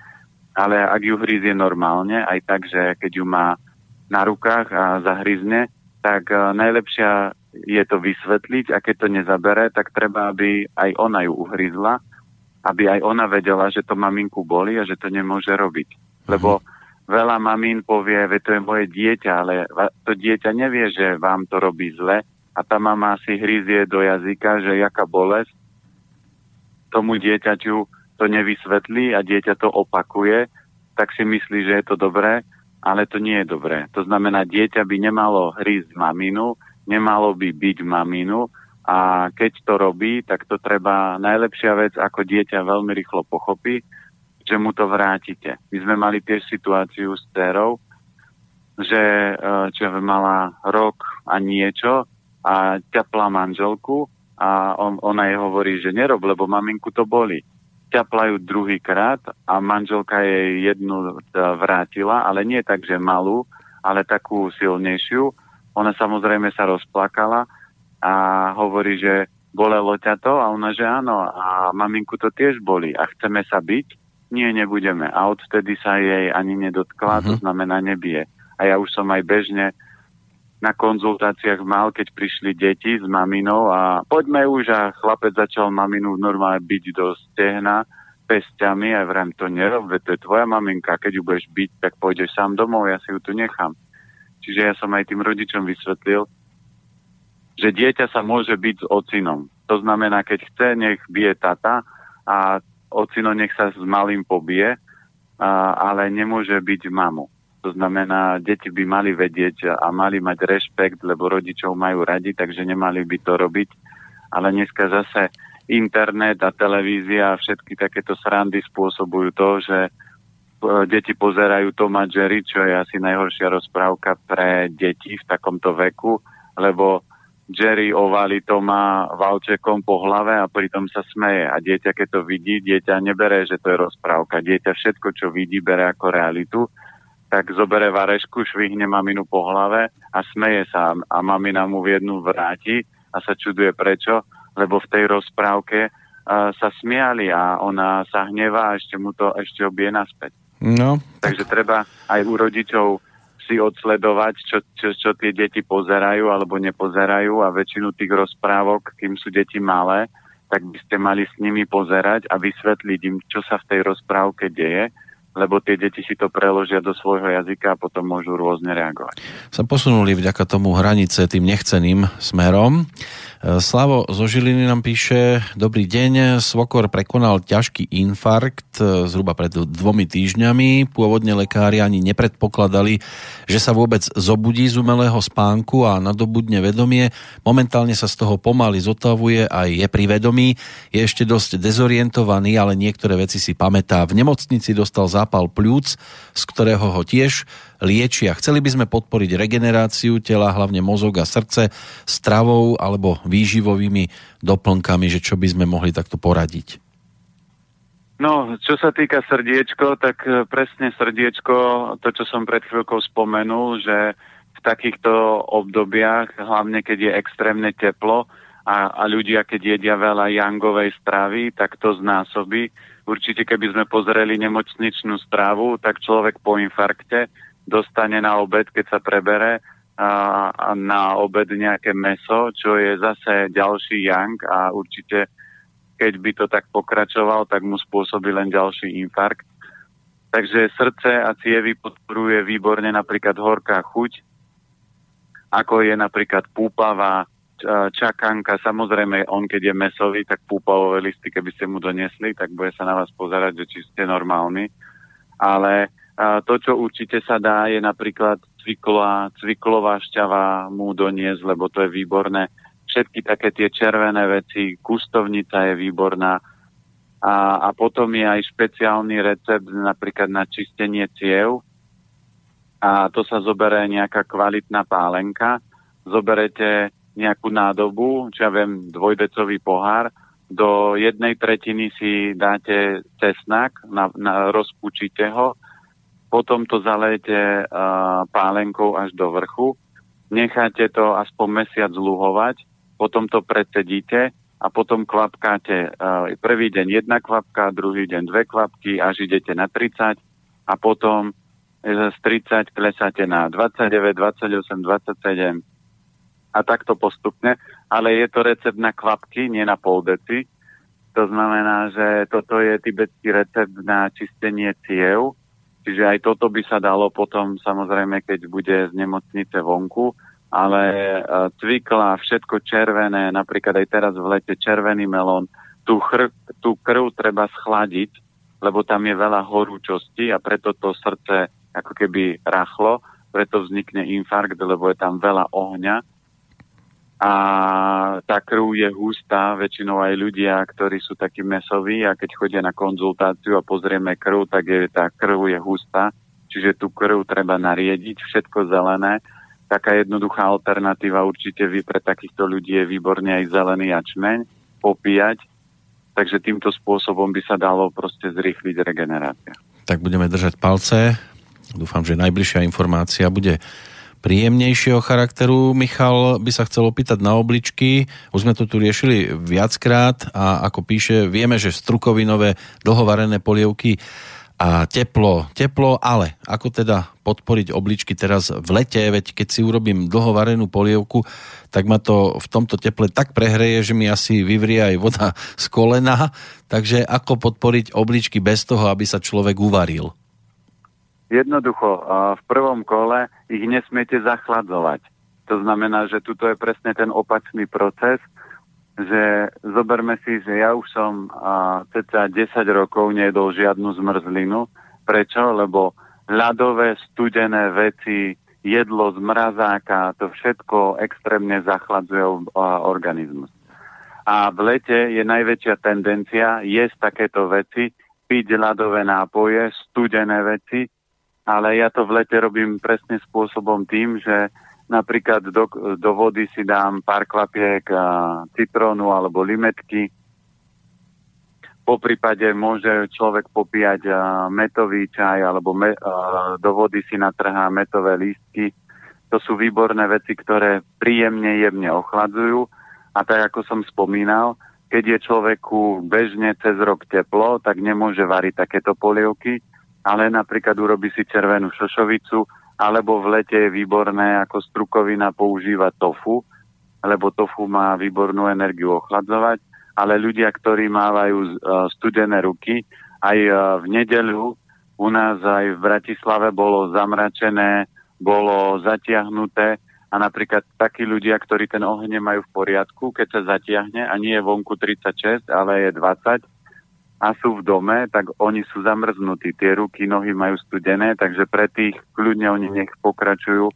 Ale ak ju hrízie normálne, aj tak, že keď ju má na rukách a zahryzne, tak uh, najlepšia je to vysvetliť a keď to nezabere, tak treba, aby aj ona ju uhryzla, aby aj ona vedela, že to maminku boli a že to nemôže robiť. Lebo veľa mamín povie, že to je moje dieťa, ale to dieťa nevie, že vám to robí zle, a tá mama si hryzie do jazyka, že jaká bolesť, tomu dieťaťu to nevysvetlí a dieťa to opakuje, tak si myslí, že je to dobré, ale to nie je dobré. To znamená, dieťa by nemalo hrísť maminu, nemalo by byť maminu a keď to robí, tak to treba najlepšia vec, ako dieťa veľmi rýchlo pochopí, že mu to vrátite. My sme mali tiež situáciu s dcerou, že e, čo mala rok a niečo a ťapla manželku a on, ona jej hovorí, že nerob, lebo maminku to boli. Ťaplajú druhýkrát a manželka jej jednu vrátila, ale nie tak, že malú, ale takú silnejšiu. Ona samozrejme sa rozplakala a hovorí, že bolelo ťa to? A ona, že áno. A maminku to tiež boli. A chceme sa byť? Nie, nebudeme. A odtedy sa jej ani nedotkla, uh-huh. to mhm. znamená nebije. A ja už som aj bežne na konzultáciách mal, keď prišli deti s maminou a poďme už a chlapec začal maminu normálne byť do stehna pestiami a vrem to nerob, to je tvoja maminka, keď ju budeš byť, tak pôjdeš sám domov, ja si ju tu nechám. Čiže ja som aj tým rodičom vysvetlil, že dieťa sa môže byť s ocinom. To znamená, keď chce, nech bije tata a ocino nech sa s malým pobije, ale nemôže byť mamu. To znamená, deti by mali vedieť a mali mať rešpekt, lebo rodičov majú radi, takže nemali by to robiť. Ale dneska zase internet a televízia a všetky takéto srandy spôsobujú to, že e, deti pozerajú Tom a Jerry, čo je asi najhoršia rozprávka pre deti v takomto veku, lebo Jerry ovali Toma valčekom po hlave a pritom sa smeje. A dieťa, keď to vidí, dieťa nebere, že to je rozprávka. Dieťa všetko, čo vidí, bere ako realitu tak zobere varešku, švihne maminu po hlave a smeje sa a mamina mu v jednu vráti a sa čuduje prečo, lebo v tej rozprávke uh, sa smiali a ona sa hnevá a ešte mu to ešte obie naspäť. No. Takže treba aj u rodičov si odsledovať, čo, čo, čo tie deti pozerajú alebo nepozerajú a väčšinu tých rozprávok, kým sú deti malé, tak by ste mali s nimi pozerať a vysvetliť im, čo sa v tej rozprávke deje lebo tie deti si to preložia do svojho jazyka a potom môžu rôzne reagovať. Sa posunuli vďaka tomu hranice tým nechceným smerom. Slavo zo Žiliny nám píše, dobrý deň, Svokor prekonal ťažký infarkt e, zhruba pred dvomi týždňami. Pôvodne lekári ani nepredpokladali, že sa vôbec zobudí z umelého spánku a nadobudne vedomie. Momentálne sa z toho pomaly zotavuje a je pri vedomí. Je ešte dosť dezorientovaný, ale niektoré veci si pamätá. V nemocnici dostal zápal pľúc, z ktorého ho tiež liečia. Chceli by sme podporiť regeneráciu tela, hlavne mozog a srdce, stravou alebo výživovými doplnkami, že čo by sme mohli takto poradiť. No, čo sa týka srdiečko, tak e, presne srdiečko, to, čo som pred chvíľkou spomenul, že v takýchto obdobiach, hlavne keď je extrémne teplo a, a ľudia, keď jedia veľa jangovej stravy, tak to znásobí. Určite, keby sme pozreli nemocničnú strávu, tak človek po infarkte dostane na obed, keď sa prebere a, na obed nejaké meso, čo je zase ďalší yang a určite keď by to tak pokračoval, tak mu spôsobí len ďalší infarkt. Takže srdce a cievy podporuje výborne napríklad horká chuť, ako je napríklad púpava, čakanka, samozrejme on keď je mesový, tak púpavové listy, keby ste mu donesli, tak bude sa na vás pozerať, že či ste normálni. Ale a to, čo určite sa dá, je napríklad cviklová, cviklová šťava mu doniesť, lebo to je výborné. Všetky také tie červené veci, kustovnica je výborná. A, a potom je aj špeciálny recept napríklad na čistenie ciev. A to sa zoberie nejaká kvalitná pálenka. Zoberete nejakú nádobu, čo ja viem, dvojdecový pohár, do jednej tretiny si dáte cesnak, na, na, rozpučíte ho, potom to zalejete uh, pálenkou až do vrchu, necháte to aspoň mesiac zluhovať, potom to predsedíte a potom kvapkáte uh, prvý deň jedna kvapka, druhý deň dve kvapky, až idete na 30 a potom z 30 klesáte na 29, 28, 27 a takto postupne, ale je to recept na kvapky, nie na pol deci. To znamená, že toto je tibetský recept na čistenie ciev, Čiže aj toto by sa dalo potom, samozrejme, keď bude z nemocnice vonku, ale e, cvikla, všetko červené, napríklad aj teraz v lete červený melón, tú, chr- tú krv treba schladiť, lebo tam je veľa horúčosti a preto to srdce ako keby rachlo, preto vznikne infarkt, lebo je tam veľa ohňa a tá krv je hustá, väčšinou aj ľudia, ktorí sú takí mesoví a keď chodia na konzultáciu a pozrieme krv, tak je, tá krv je hustá, čiže tú krv treba nariediť, všetko zelené taká jednoduchá alternatíva určite vy pre takýchto ľudí je výborne aj zelený jačmeň popíjať, takže týmto spôsobom by sa dalo proste zrýchliť regenerácia. Tak budeme držať palce. Dúfam, že najbližšia informácia bude príjemnejšieho charakteru. Michal by sa chcel opýtať na obličky. Už sme to tu riešili viackrát a ako píše, vieme, že strukovinové dlhovarené polievky a teplo, teplo, ale ako teda podporiť obličky teraz v lete, veď keď si urobím dlhovarenú polievku, tak ma to v tomto teple tak prehreje, že mi asi vyvrie aj voda z kolena, takže ako podporiť obličky bez toho, aby sa človek uvaril? Jednoducho, v prvom kole ich nesmiete zachladzovať. To znamená, že tuto je presne ten opačný proces, že zoberme si, že ja už som a, cca 10 rokov nejedol žiadnu zmrzlinu. Prečo? Lebo ľadové, studené veci, jedlo z mrazáka, to všetko extrémne zachladzuje organizmus. A v lete je najväčšia tendencia jesť takéto veci, piť ľadové nápoje, studené veci, ale ja to v lete robím presne spôsobom tým, že Napríklad do, do vody si dám pár klapiek citrónu alebo limetky. Po prípade môže človek popíjať metový čaj alebo me, do vody si natrhá metové lístky. To sú výborné veci, ktoré príjemne, jemne ochladzujú. A tak ako som spomínal, keď je človeku bežne cez rok teplo, tak nemôže variť takéto polievky, ale napríklad urobí si červenú šošovicu, alebo v lete je výborné ako strukovina používať tofu, lebo tofu má výbornú energiu ochladzovať, ale ľudia, ktorí mávajú e, studené ruky, aj e, v nedeľu u nás aj v Bratislave bolo zamračené, bolo zatiahnuté a napríklad takí ľudia, ktorí ten oheň majú v poriadku, keď sa zatiahne a nie je vonku 36, ale je 20, a sú v dome, tak oni sú zamrznutí. Tie ruky, nohy majú studené, takže pre tých kľudne oni nech pokračujú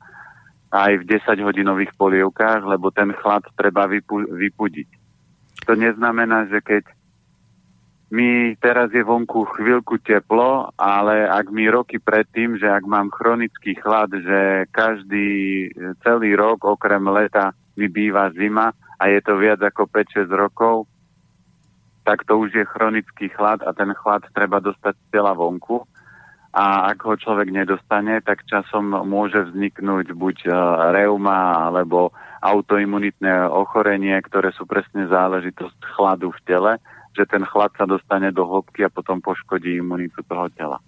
aj v 10-hodinových polievkách, lebo ten chlad treba vypu- vypudiť. To neznamená, že keď mi teraz je vonku chvíľku teplo, ale ak mi roky predtým, že ak mám chronický chlad, že každý celý rok okrem leta mi býva zima a je to viac ako 5-6 rokov, tak to už je chronický chlad a ten chlad treba dostať z tela vonku. A ak ho človek nedostane, tak časom môže vzniknúť buď e, reuma alebo autoimunitné ochorenie, ktoré sú presne záležitosť chladu v tele že ten chlad sa dostane do hĺbky a potom poškodí imunitu toho tela.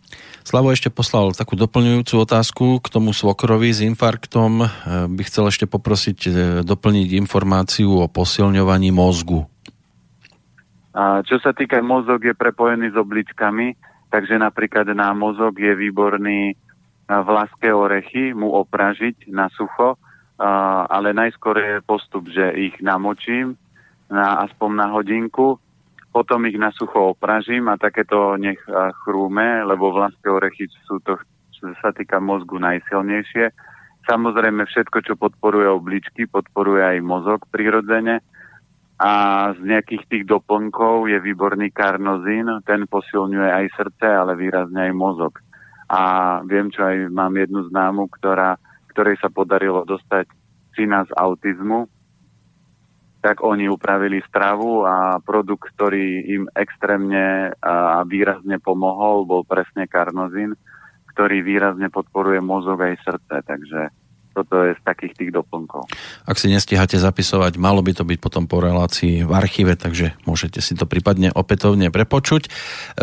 Slavo ešte poslal takú doplňujúcu otázku k tomu svokrovi s infarktom. E, by chcel ešte poprosiť e, doplniť informáciu o posilňovaní mozgu. A čo sa týka mozog je prepojený s obličkami, takže napríklad na mozog je výborný vlaské orechy, mu opražiť na sucho, ale najskôr je postup, že ich namočím na, aspoň na hodinku, potom ich na sucho opražím a takéto nech chrúme, lebo vlaské orechy sú to, čo sa týka mozgu, najsilnejšie. Samozrejme všetko, čo podporuje obličky, podporuje aj mozog prirodzene a z nejakých tých doplnkov je výborný karnozín, ten posilňuje aj srdce, ale výrazne aj mozog. A viem, čo aj mám jednu známu, ktorá, ktorej sa podarilo dostať syna z autizmu, tak oni upravili stravu a produkt, ktorý im extrémne a výrazne pomohol, bol presne karnozín, ktorý výrazne podporuje mozog aj srdce. Takže toto je z takých tých doplnkov. Ak si nestíhate zapisovať, malo by to byť potom po relácii v archíve, takže môžete si to prípadne opätovne prepočuť. E,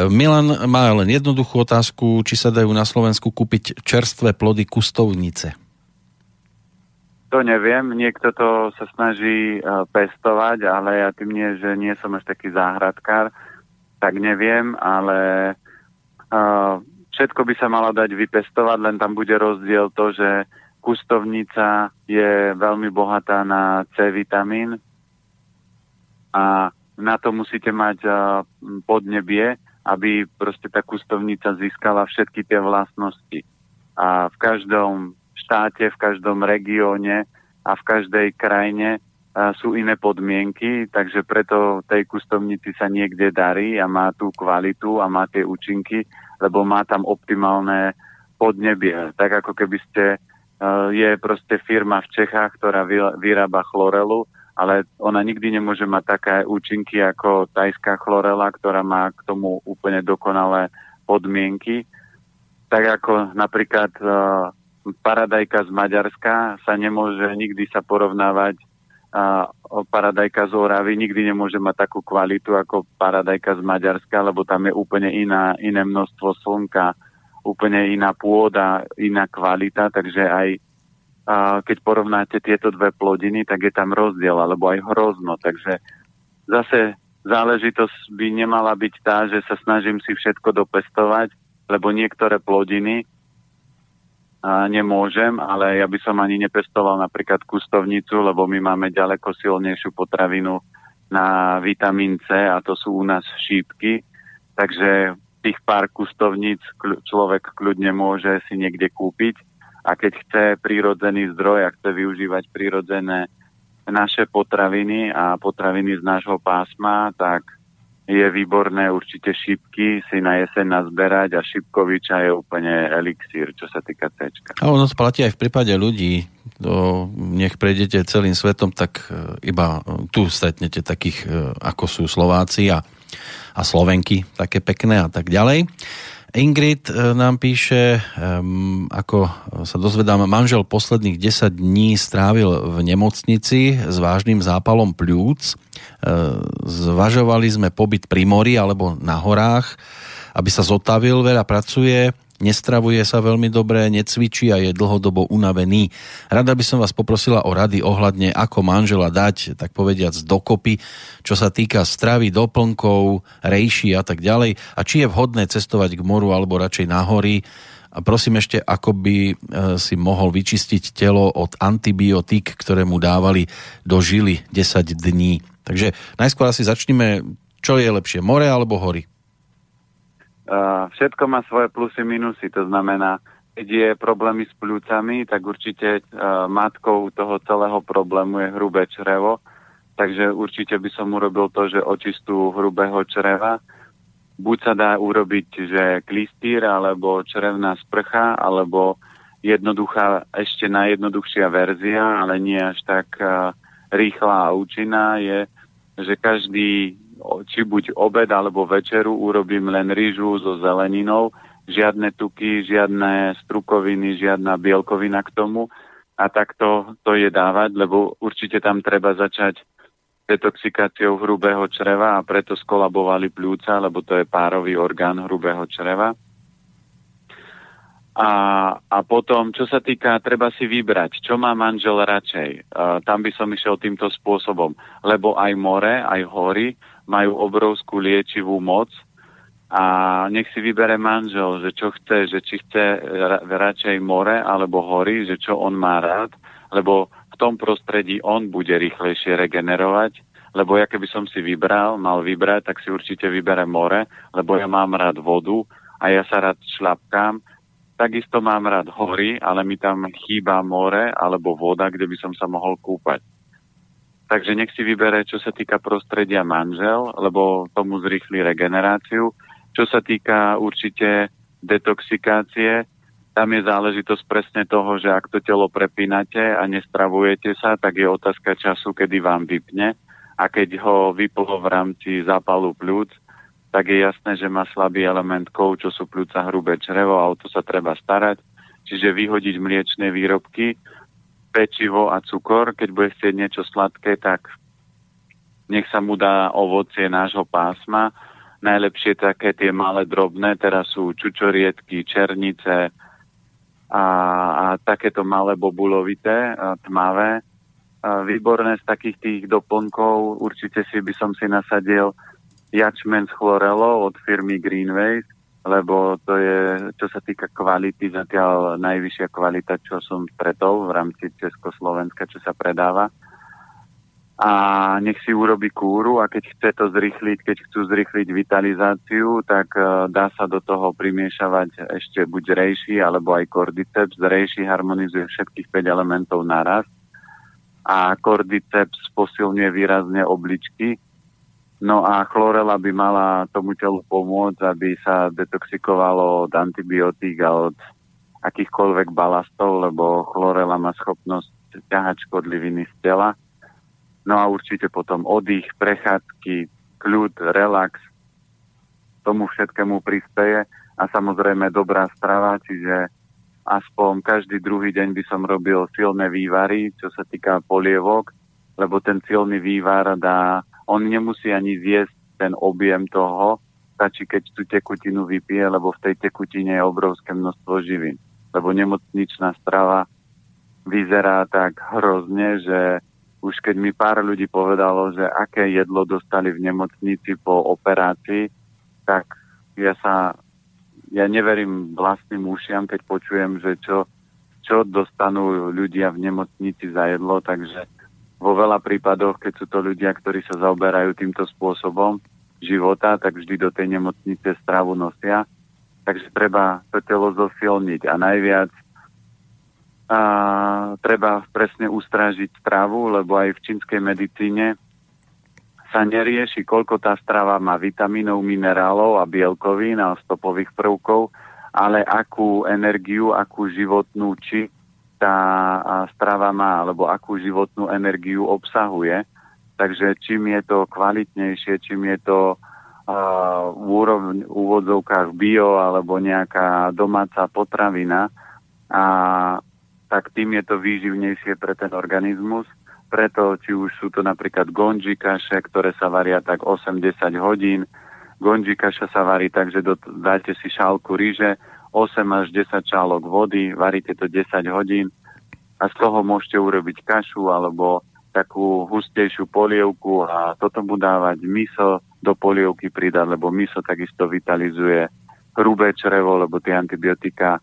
Milan má len jednoduchú otázku, či sa dajú na Slovensku kúpiť čerstvé plody kustovnice. To neviem, niekto to sa snaží uh, pestovať, ale ja tým nie, že nie som až taký záhradkár, tak neviem, ale uh, všetko by sa malo dať vypestovať, len tam bude rozdiel to, že Kustovnica je veľmi bohatá na C vitamín a na to musíte mať podnebie, aby proste tá kustovnica získala všetky tie vlastnosti. A v každom štáte, v každom regióne a v každej krajine sú iné podmienky, takže preto tej kustovnici sa niekde darí a má tú kvalitu a má tie účinky, lebo má tam optimálne podnebie. Tak ako keby ste je proste firma v Čechách, ktorá vyrába chlorelu, ale ona nikdy nemôže mať také účinky ako tajská chlorela, ktorá má k tomu úplne dokonalé podmienky. Tak ako napríklad uh, paradajka z Maďarska sa nemôže nikdy sa porovnávať uh, paradajka z Oravy, nikdy nemôže mať takú kvalitu ako paradajka z Maďarska, lebo tam je úplne iná, iné množstvo slnka, úplne iná pôda, iná kvalita, takže aj a keď porovnáte tieto dve plodiny, tak je tam rozdiel, alebo aj hrozno. Takže zase záležitosť by nemala byť tá, že sa snažím si všetko dopestovať, lebo niektoré plodiny a nemôžem, ale ja by som ani nepestoval napríklad kustovnicu, lebo my máme ďaleko silnejšiu potravinu na vitamín C a to sú u nás šípky. Takže tých pár kustovníc človek kľudne môže si niekde kúpiť a keď chce prírodzený zdroj a chce využívať prírodzené naše potraviny a potraviny z nášho pásma, tak je výborné určite šipky si na jeseň nazberať a šipkoviča je úplne elixír, čo sa týka C. A ono platí aj v prípade ľudí. To, nech prejdete celým svetom, tak e, iba e, tu stretnete takých, e, ako sú Slováci a, a Slovenky, také pekné a tak ďalej. Ingrid e, nám píše, ako sa dozvedám, manžel posledných 10 dní strávil v nemocnici s vážnym zápalom pľúc. E, zvažovali sme pobyt pri mori alebo na horách, aby sa zotavil, veľa pracuje, nestravuje sa veľmi dobre, necvičí a je dlhodobo unavený. Rada by som vás poprosila o rady ohľadne, ako manžela dať, tak povediac, dokopy, čo sa týka stravy, doplnkov, rejší a tak ďalej. A či je vhodné cestovať k moru alebo radšej na hory. A prosím ešte, ako by e, si mohol vyčistiť telo od antibiotík, ktoré mu dávali do žily 10 dní. Takže najskôr asi začneme, čo je lepšie, more alebo hory? Všetko má svoje plusy, minusy. To znamená, keď je problémy s pľúcami, tak určite uh, matkou toho celého problému je hrubé črevo. Takže určite by som urobil to, že očistú hrubého čreva. Buď sa dá urobiť, že klistýr, alebo črevná sprcha, alebo jednoduchá, ešte najjednoduchšia verzia, ale nie až tak uh, rýchla a účinná, je, že každý či buď obed alebo večeru urobím len rýžu so zeleninou, žiadne tuky, žiadne strukoviny, žiadna bielkovina k tomu a takto to je dávať, lebo určite tam treba začať detoxikáciou hrubého čreva a preto skolabovali pľúca, lebo to je párový orgán hrubého čreva. A, a potom, čo sa týka, treba si vybrať, čo má manžel radšej. Uh, tam by som išiel týmto spôsobom, lebo aj more, aj hory majú obrovskú liečivú moc a nech si vybere manžel, že čo chce, že či chce radšej more alebo hory, že čo on má rád, lebo v tom prostredí on bude rýchlejšie regenerovať, lebo ja keby som si vybral, mal vybrať, tak si určite vyberem more, lebo ja mám rád vodu a ja sa rád šlapkám. Takisto mám rád hory, ale mi tam chýba more alebo voda, kde by som sa mohol kúpať. Takže nech si vybere, čo sa týka prostredia manžel, lebo tomu zrýchli regeneráciu. Čo sa týka určite detoxikácie, tam je záležitosť presne toho, že ak to telo prepínate a nestravujete sa, tak je otázka času, kedy vám vypne. A keď ho vyplo v rámci zápalu pľúc, tak je jasné, že má slabý element kov, čo sú pľúca hrubé črevo a o to sa treba starať. Čiže vyhodiť mliečne výrobky, pečivo a cukor. Keď bude chcieť niečo sladké, tak nech sa mu dá ovocie nášho pásma. Najlepšie také tie malé drobné, teraz sú čučorietky, černice a, a takéto malé bobulovité, tmavé. Výborné z takých tých doplnkov, určite si by som si nasadil jačmen s chlorelou od firmy Greenways lebo to je, čo sa týka kvality, zatiaľ najvyššia kvalita, čo som stretol v rámci Československa, čo sa predáva. A nech si urobi kúru a keď chce to zrychliť, keď chcú zrychliť vitalizáciu, tak uh, dá sa do toho primiešavať ešte buď rejší alebo aj kordyceps. Rejší harmonizuje všetkých 5 elementov naraz a kordyceps posilňuje výrazne obličky, No a chlorela by mala tomu telu pomôcť, aby sa detoxikovalo od antibiotík a od akýchkoľvek balastov, lebo chlorela má schopnosť ťahať škodliviny z tela. No a určite potom oddych, prechádzky, kľud, relax, tomu všetkému prispieje a samozrejme dobrá strava, čiže aspoň každý druhý deň by som robil silné vývary, čo sa týka polievok, lebo ten silný vývar dá, on nemusí ani zjesť ten objem toho, stačí, keď tú tekutinu vypije, lebo v tej tekutine je obrovské množstvo živín. Lebo nemocničná strava vyzerá tak hrozne, že už keď mi pár ľudí povedalo, že aké jedlo dostali v nemocnici po operácii, tak ja sa, ja neverím vlastným ušiam, keď počujem, že čo, čo dostanú ľudia v nemocnici za jedlo, takže vo veľa prípadoch, keď sú to ľudia, ktorí sa zaoberajú týmto spôsobom, života, tak vždy do tej nemocnice stravu nosia. Takže treba to telo zosilniť a najviac a treba presne ustrážiť stravu, lebo aj v čínskej medicíne sa nerieši, koľko tá strava má vitamínov, minerálov a bielkovín a stopových prvkov, ale akú energiu, akú životnú či tá strava má, alebo akú životnú energiu obsahuje. Takže čím je to kvalitnejšie, čím je to uh, v úvodzovkách bio alebo nejaká domáca potravina, a, tak tým je to výživnejšie pre ten organizmus. Preto, či už sú to napríklad gonji kaše, ktoré sa varia tak 8-10 hodín, gonji kaša sa varí tak, že do, dáte si šálku ríže, 8 až 10 čálok vody, varíte to 10 hodín a z toho môžete urobiť kašu alebo takú hustejšiu polievku a toto mu dávať miso do polievky pridať, lebo miso takisto vitalizuje hrubé črevo, lebo tie antibiotika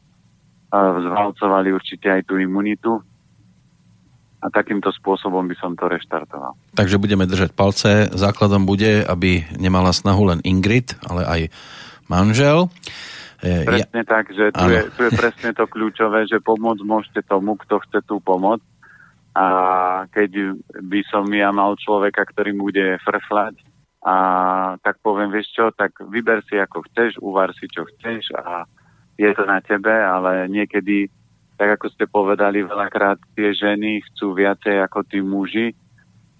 zvalcovali určite aj tú imunitu a takýmto spôsobom by som to reštartoval. Takže budeme držať palce. Základom bude, aby nemala snahu len Ingrid, ale aj manžel. E, presne ja... tak, že tu je, tu je presne to kľúčové, že pomôcť môžete tomu, kto chce tú pomoc a keď by som ja mal človeka, ktorý bude frflať, a tak poviem, vieš čo, tak vyber si ako chceš, uvar si čo chceš a je to na tebe, ale niekedy, tak ako ste povedali, veľakrát tie ženy chcú viacej ako tí muži.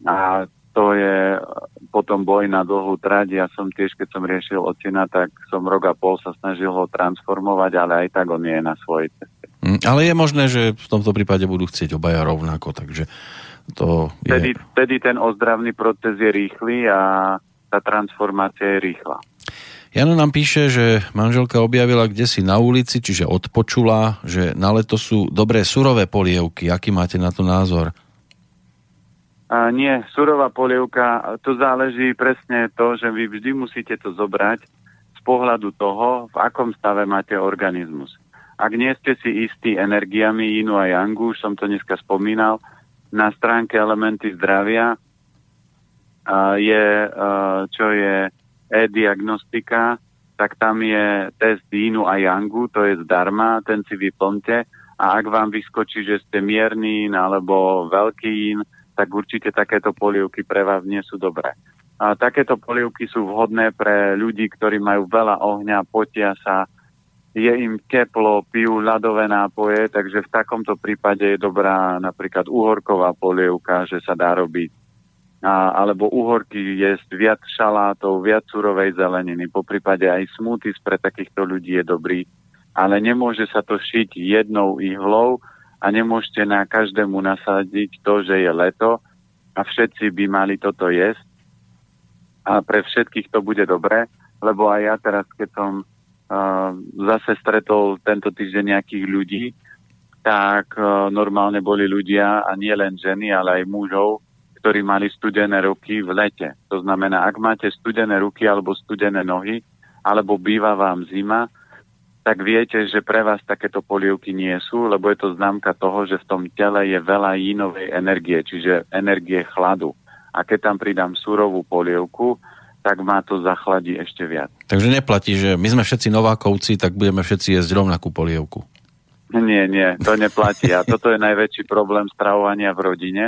A to je potom boj na dlhú trať. Ja som tiež, keď som riešil ocina, tak som rok a pol sa snažil ho transformovať, ale aj tak on je na svojej ceste. Mm, ale je možné, že v tomto prípade budú chcieť obaja rovnako, takže to je... Tedy, tedy ten ozdravný proces je rýchly a tá transformácia je rýchla. Jano nám píše, že manželka objavila kde si na ulici, čiže odpočula, že na leto sú dobré surové polievky. Aký máte na to názor? A nie, surová polievka, to záleží presne to, že vy vždy musíte to zobrať z pohľadu toho, v akom stave máte organizmus. Ak nie ste si istí energiami Inu a Yangu, už som to dneska spomínal, na stránke Elementy zdravia je, čo je e-diagnostika, tak tam je test Inu a Yangu, to je zdarma, ten si vyplňte a ak vám vyskočí, že ste mierný alebo veľký in, tak určite takéto polievky pre vás nie sú dobré. A takéto polievky sú vhodné pre ľudí, ktorí majú veľa ohňa, potia sa, je im teplo, pijú ľadové nápoje, takže v takomto prípade je dobrá napríklad uhorková polievka, že sa dá robiť. A, alebo uhorky jesť viac šalátov, viac surovej zeleniny, po prípade aj smoothies pre takýchto ľudí je dobrý. Ale nemôže sa to šiť jednou ihlou a nemôžete na každému nasadiť to, že je leto a všetci by mali toto jesť. A pre všetkých to bude dobré, lebo aj ja teraz, keď som zase stretol tento týždeň nejakých ľudí, tak uh, normálne boli ľudia, a nie len ženy, ale aj mužov, ktorí mali studené ruky v lete. To znamená, ak máte studené ruky alebo studené nohy, alebo býva vám zima, tak viete, že pre vás takéto polievky nie sú, lebo je to známka toho, že v tom tele je veľa inovej energie, čiže energie chladu. A keď tam pridám surovú polievku, tak má to zachladí ešte viac. Takže neplatí, že my sme všetci Novákovci, tak budeme všetci jesť rovnakú polievku. Nie, nie, to neplatí. A toto je najväčší problém stravovania v rodine,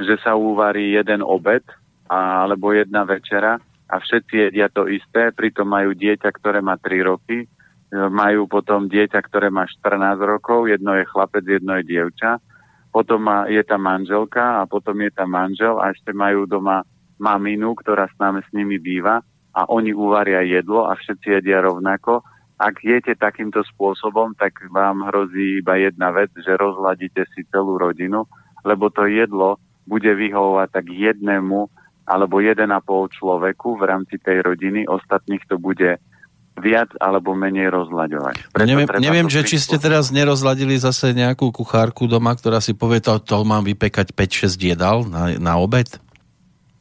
že sa uvarí jeden obed a, alebo jedna večera a všetci jedia to isté, pritom majú dieťa, ktoré má 3 roky, majú potom dieťa, ktoré má 14 rokov, jedno je chlapec, jedno je dievča, potom má, je tá manželka a potom je tá manžel a ešte majú doma maminu, ktorá s nami s nimi býva a oni uvaria jedlo a všetci jedia rovnako. Ak jete takýmto spôsobom, tak vám hrozí iba jedna vec, že rozhľadíte si celú rodinu, lebo to jedlo bude vyhovovať tak jednému alebo jeden a pol človeku v rámci tej rodiny, ostatných to bude viac alebo menej rozlaďovať. Preto neviem, neviem že či ste teraz nerozladili zase nejakú kuchárku doma, ktorá si povie, to, to mám vypekať 5-6 jedal na, na obed?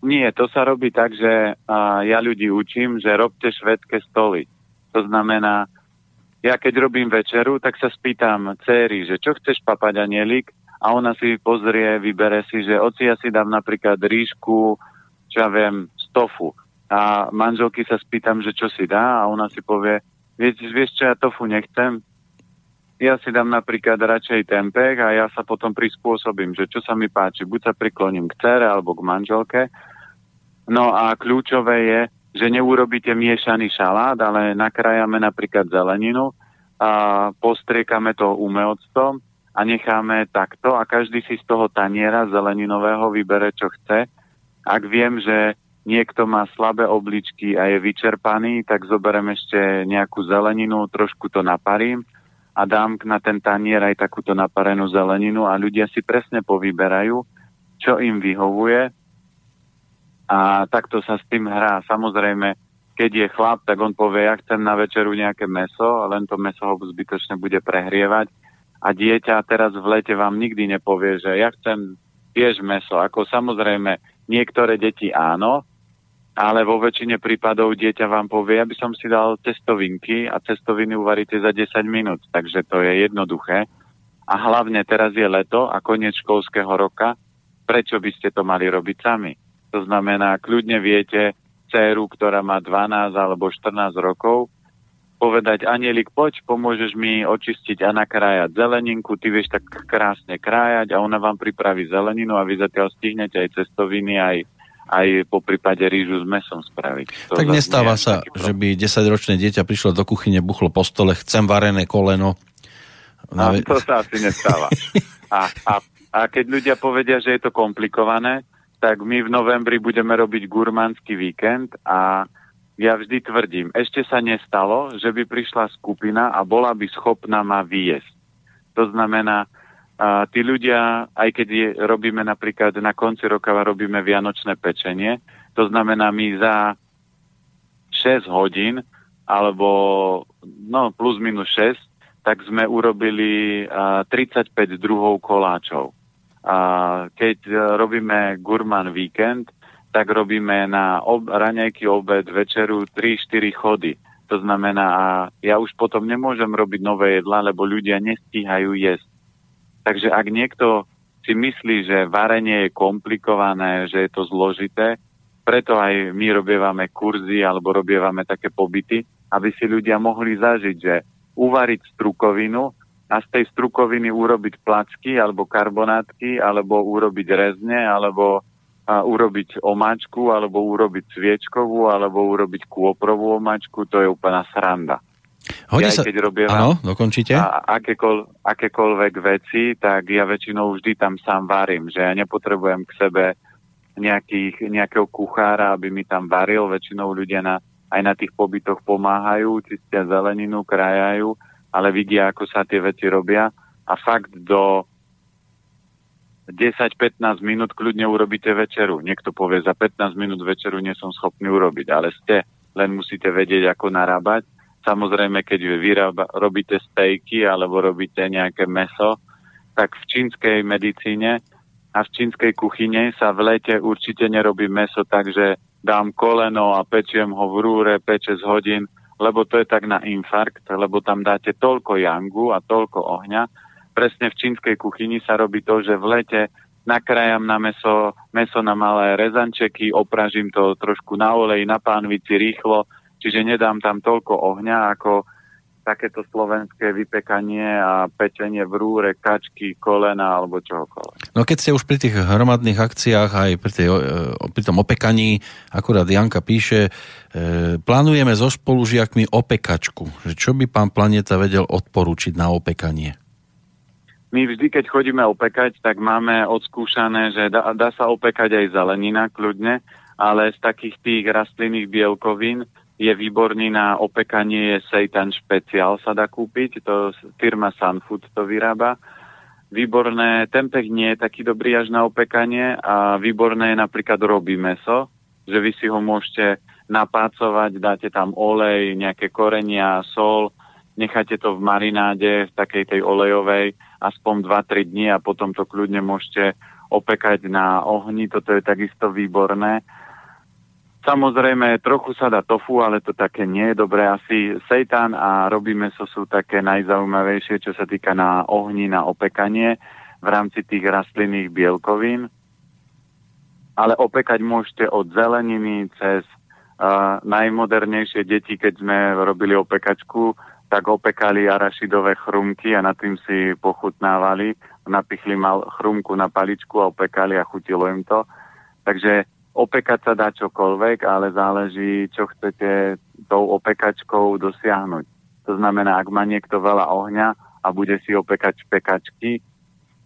Nie, to sa robí tak, že a, ja ľudí učím, že robte švedské stoly. To znamená, ja keď robím večeru, tak sa spýtam céry, že čo chceš papať anielik a ona si pozrie, vybere si, že oci ja si dám napríklad ríšku, čo ja viem, stofu a manželky sa spýtam, že čo si dá a ona si povie, vieš, vieš čo, ja tofu nechcem, ja si dám napríklad radšej tempeh a ja sa potom prispôsobím, že čo sa mi páči, buď sa prikloním k cere alebo k manželke. No a kľúčové je, že neurobíte miešaný šalát, ale nakrájame napríklad zeleninu a postriekame to umelcom a necháme takto a každý si z toho taniera zeleninového vybere, čo chce. Ak viem, že niekto má slabé obličky a je vyčerpaný, tak zoberiem ešte nejakú zeleninu, trošku to naparím a dám na ten tanier aj takúto naparenú zeleninu a ľudia si presne povyberajú, čo im vyhovuje a takto sa s tým hrá. Samozrejme, keď je chlap, tak on povie, ja chcem na večeru nejaké meso, len to meso ho zbytočne bude prehrievať a dieťa teraz v lete vám nikdy nepovie, že ja chcem tiež meso. Ako samozrejme, niektoré deti áno, ale vo väčšine prípadov dieťa vám povie, aby som si dal cestovinky a cestoviny uvaríte za 10 minút, takže to je jednoduché. A hlavne teraz je leto a koniec školského roka, prečo by ste to mali robiť sami? To znamená, kľudne viete dceru, ktorá má 12 alebo 14 rokov, povedať, Anielik, poď, pomôžeš mi očistiť a nakrájať zeleninku, ty vieš tak krásne krájať a ona vám pripraví zeleninu a vy zatiaľ stihnete aj cestoviny, aj aj po prípade rýžu s mesom spraviť. To tak nestáva sa, že by 10-ročné dieťa prišlo do kuchyne, buchlo po stole, chcem varené koleno. A to sa asi nestáva. A, a, a keď ľudia povedia, že je to komplikované, tak my v novembri budeme robiť gurmánsky víkend a ja vždy tvrdím, ešte sa nestalo, že by prišla skupina a bola by schopná ma vyjesť. To znamená, a tí ľudia, aj keď je, robíme napríklad na konci roka robíme vianočné pečenie, to znamená my za 6 hodín alebo no plus minus 6, tak sme urobili uh, 35 druhov koláčov. A keď uh, robíme Gurman víkend, tak robíme na ob- raňajky, obed, večeru 3-4 chody. To znamená, a ja už potom nemôžem robiť nové jedla, lebo ľudia nestíhajú jesť. Takže ak niekto si myslí, že varenie je komplikované, že je to zložité, preto aj my robievame kurzy alebo robievame také pobyty, aby si ľudia mohli zažiť, že uvariť strukovinu a z tej strukoviny urobiť placky alebo karbonátky, alebo urobiť rezne, alebo a urobiť omáčku, alebo urobiť sviečkovú, alebo urobiť kôprovú omáčku, to je úplná sranda. Hodí ja, sa... keď robím Áno, dokončite. A akékoľ, akékoľvek veci, tak ja väčšinou vždy tam sám varím, že ja nepotrebujem k sebe nejakých, nejakého kuchára, aby mi tam varil. Väčšinou ľudia na, aj na tých pobytoch pomáhajú, čistia zeleninu, krajajú, ale vidia, ako sa tie veci robia. A fakt do 10-15 minút kľudne urobíte večeru. Niekto povie, za 15 minút večeru nie som schopný urobiť, ale ste, len musíte vedieť, ako narábať Samozrejme, keď vyrába, robíte stejky alebo robíte nejaké meso, tak v čínskej medicíne a v čínskej kuchyne sa v lete určite nerobí meso tak, že dám koleno a pečiem ho v rúre 5-6 hodín, lebo to je tak na infarkt, lebo tam dáte toľko jangu a toľko ohňa. Presne v čínskej kuchyni sa robí to, že v lete nakrájam na meso, meso na malé rezančeky, opražím to trošku na oleji, na pánvici rýchlo, čiže nedám tam toľko ohňa, ako takéto slovenské vypekanie a pečenie v rúre, kačky, kolena alebo čohokoľvek. No keď ste už pri tých hromadných akciách aj pri, tej, e, pri tom opekaní, akurát Janka píše, e, plánujeme so spolužiakmi opekačku. Že čo by pán Planeta vedel odporúčiť na opekanie? My vždy, keď chodíme opekať, tak máme odskúšané, že dá, dá sa opekať aj zelenina kľudne, ale z takých tých rastlinných bielkovín je výborný na opekanie, je seitan špeciál sa dá kúpiť, to firma Sunfood to vyrába. Výborné, tempeh nie je taký dobrý až na opekanie a výborné je napríklad robí meso, že vy si ho môžete napácovať, dáte tam olej, nejaké korenia, sol, necháte to v marináde, v takej tej olejovej, aspoň 2-3 dní a potom to kľudne môžete opekať na ohni, toto je takisto výborné. Samozrejme, trochu sa dá tofu, ale to také nie je dobré. Asi seitan a robí meso sú také najzaujímavejšie, čo sa týka na ohni, na opekanie v rámci tých rastlinných bielkovín. Ale opekať môžete od zeleniny cez uh, najmodernejšie deti, keď sme robili opekačku, tak opekali arašidové chrumky a nad tým si pochutnávali. Napichli mal chrumku na paličku a opekali a chutilo im to. Takže opekať sa dá čokoľvek, ale záleží, čo chcete tou opekačkou dosiahnuť. To znamená, ak má niekto veľa ohňa a bude si opekať špekačky,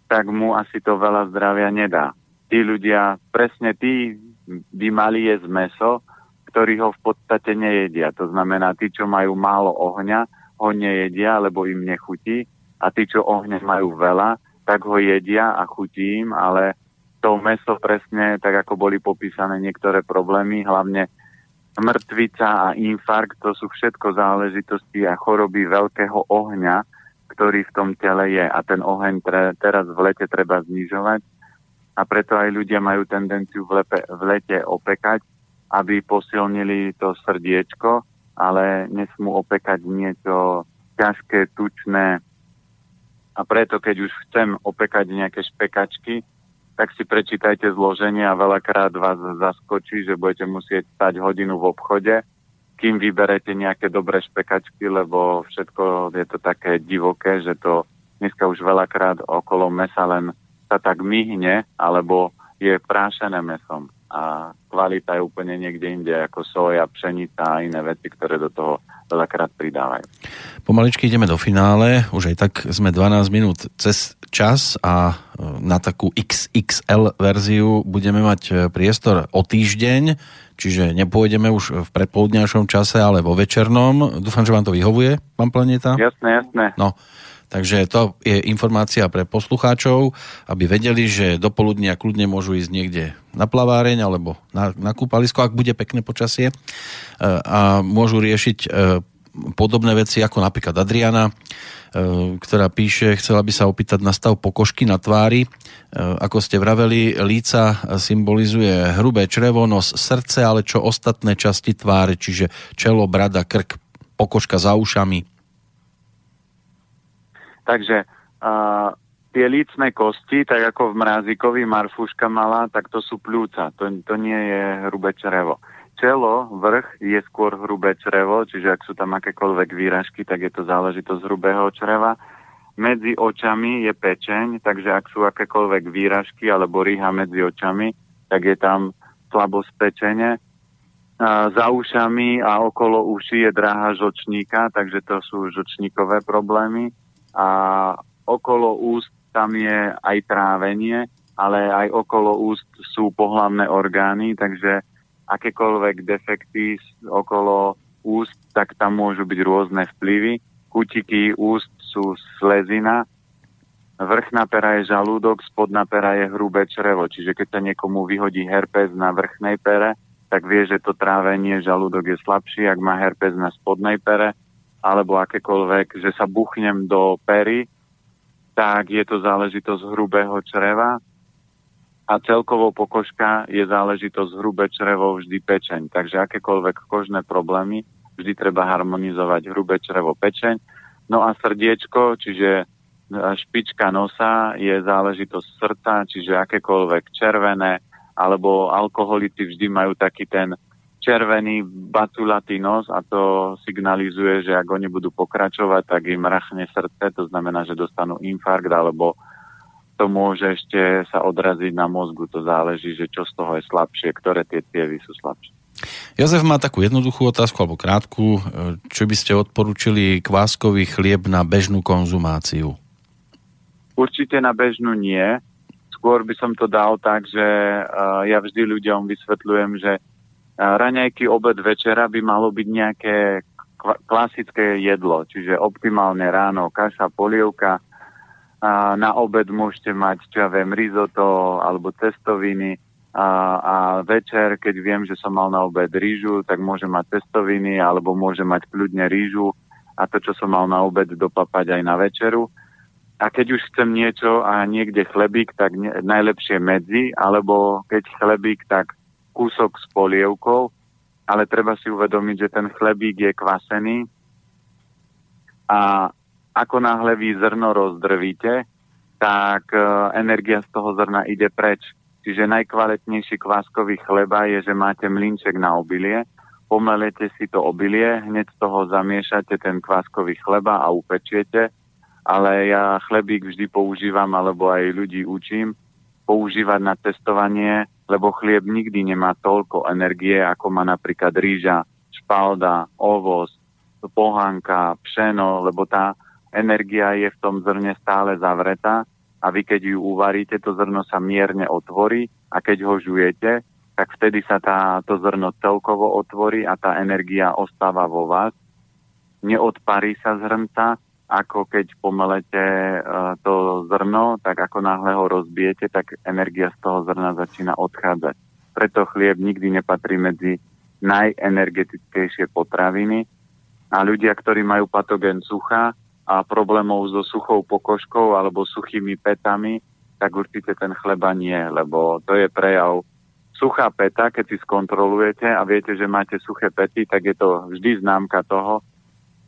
tak mu asi to veľa zdravia nedá. Tí ľudia, presne tí by mali jesť meso, ktorí ho v podstate nejedia. To znamená, tí, čo majú málo ohňa, ho nejedia, lebo im nechutí a tí, čo ohňa majú veľa, tak ho jedia a chutí im, ale to meso presne, tak ako boli popísané niektoré problémy, hlavne mŕtvica a infarkt, to sú všetko záležitosti a choroby veľkého ohňa, ktorý v tom tele je. A ten oheň tre, teraz v lete treba znižovať a preto aj ľudia majú tendenciu v, lepe, v lete opekať, aby posilnili to srdiečko, ale nesmú opekať niečo ťažké, tučné. A preto, keď už chcem opekať nejaké špekačky, tak si prečítajte zloženie a veľakrát vás zaskočí, že budete musieť stať hodinu v obchode, kým vyberete nejaké dobré špekačky, lebo všetko je to také divoké, že to dneska už veľakrát okolo mesa len sa tak myhne, alebo je prášené mesom a kvalita je úplne niekde inde ako soja, pšenica a iné veci, ktoré do toho veľakrát pridávajú. Pomaličky ideme do finále, už aj tak sme 12 minút cez čas a e, na takú XXL verziu budeme mať e, priestor o týždeň, čiže nepôjdeme už v predpoludňajšom čase, ale vo večernom. Dúfam, že vám to vyhovuje, pán Planeta. Jasné, jasné. No, Takže to je informácia pre poslucháčov, aby vedeli, že do poludnia kľudne môžu ísť niekde na plaváreň alebo na, na kúpalisko, ak bude pekné počasie e, a môžu riešiť e, podobné veci ako napríklad Adriana, e, ktorá píše, chcela by sa opýtať na stav pokožky na tvári. Ako ste vraveli, líca symbolizuje hrubé črevo, nos, srdce, ale čo ostatné časti tváre, čiže čelo, brada, krk, pokožka za ušami, Takže uh, tie lícne kosti, tak ako v mrázikovi Marfuška mala, tak to sú pľúca, to, to nie je hrubé črevo. Čelo, vrch je skôr hrubé črevo, čiže ak sú tam akékoľvek výražky, tak je to záležitosť hrubého čreva. Medzi očami je pečeň, takže ak sú akékoľvek výražky alebo rýha medzi očami, tak je tam slabosť pečene. A za ušami a okolo uší je dráha žočníka, takže to sú žočníkové problémy a okolo úst tam je aj trávenie, ale aj okolo úst sú pohlavné orgány, takže akékoľvek defekty okolo úst, tak tam môžu byť rôzne vplyvy. Kutiky úst sú slezina, vrchná pera je žalúdok, spodná pera je hrubé črevo. Čiže keď sa niekomu vyhodí herpes na vrchnej pere, tak vie, že to trávenie žalúdok je slabší. Ak má herpes na spodnej pere, alebo akékoľvek, že sa buchnem do pery, tak je to záležitosť hrubého čreva a celkovo pokožka je záležitosť hrubé črevo vždy pečeň. Takže akékoľvek kožné problémy vždy treba harmonizovať hrubé črevo pečeň. No a srdiečko, čiže špička nosa je záležitosť srdca, čiže akékoľvek červené alebo alkoholity vždy majú taký ten červený baculatý nos a to signalizuje, že ak oni budú pokračovať, tak im rachne srdce, to znamená, že dostanú infarkt alebo to môže ešte sa odraziť na mozgu, to záleží, že čo z toho je slabšie, ktoré tie cievy sú slabšie. Jozef má takú jednoduchú otázku, alebo krátku. Čo by ste odporúčili kváskový chlieb na bežnú konzumáciu? Určite na bežnú nie. Skôr by som to dal tak, že uh, ja vždy ľuďom vysvetľujem, že raňajky, obed, večera by malo byť nejaké klasické jedlo, čiže optimálne ráno kaša, polievka, a na obed môžete mať, čo ja viem, risotto alebo cestoviny a, a večer, keď viem, že som mal na obed rýžu, tak môžem mať cestoviny alebo môžem mať kľudne rýžu a to, čo som mal na obed, dopapať aj na večeru. A keď už chcem niečo a niekde chlebík, tak ne, najlepšie medzi, alebo keď chlebík, tak kúsok s polievkou, ale treba si uvedomiť, že ten chlebík je kvasený a ako náhle vy zrno rozdrvíte, tak e, energia z toho zrna ide preč. Čiže najkvalitnejší kváskový chleba je, že máte mlinček na obilie, pomelete si to obilie, hneď z toho zamiešate ten kváskový chleba a upečiete, ale ja chlebík vždy používam, alebo aj ľudí učím, používať na testovanie, lebo chlieb nikdy nemá toľko energie, ako má napríklad rýža, špalda, ovoz, pohánka, pšeno, lebo tá energia je v tom zrne stále zavretá a vy keď ju uvaríte, to zrno sa mierne otvorí a keď ho žujete, tak vtedy sa tá, to zrno celkovo otvorí a tá energia ostáva vo vás. Neodparí sa z hrnca, ako keď pomelete uh, to zrno, tak ako náhle ho rozbijete, tak energia z toho zrna začína odchádzať. Preto chlieb nikdy nepatrí medzi najenergetickejšie potraviny a ľudia, ktorí majú patogen sucha, a problémov so suchou pokožkou alebo suchými petami, tak určite ten chleba nie, lebo to je prejav suchá peta, keď si skontrolujete a viete, že máte suché pety, tak je to vždy známka toho,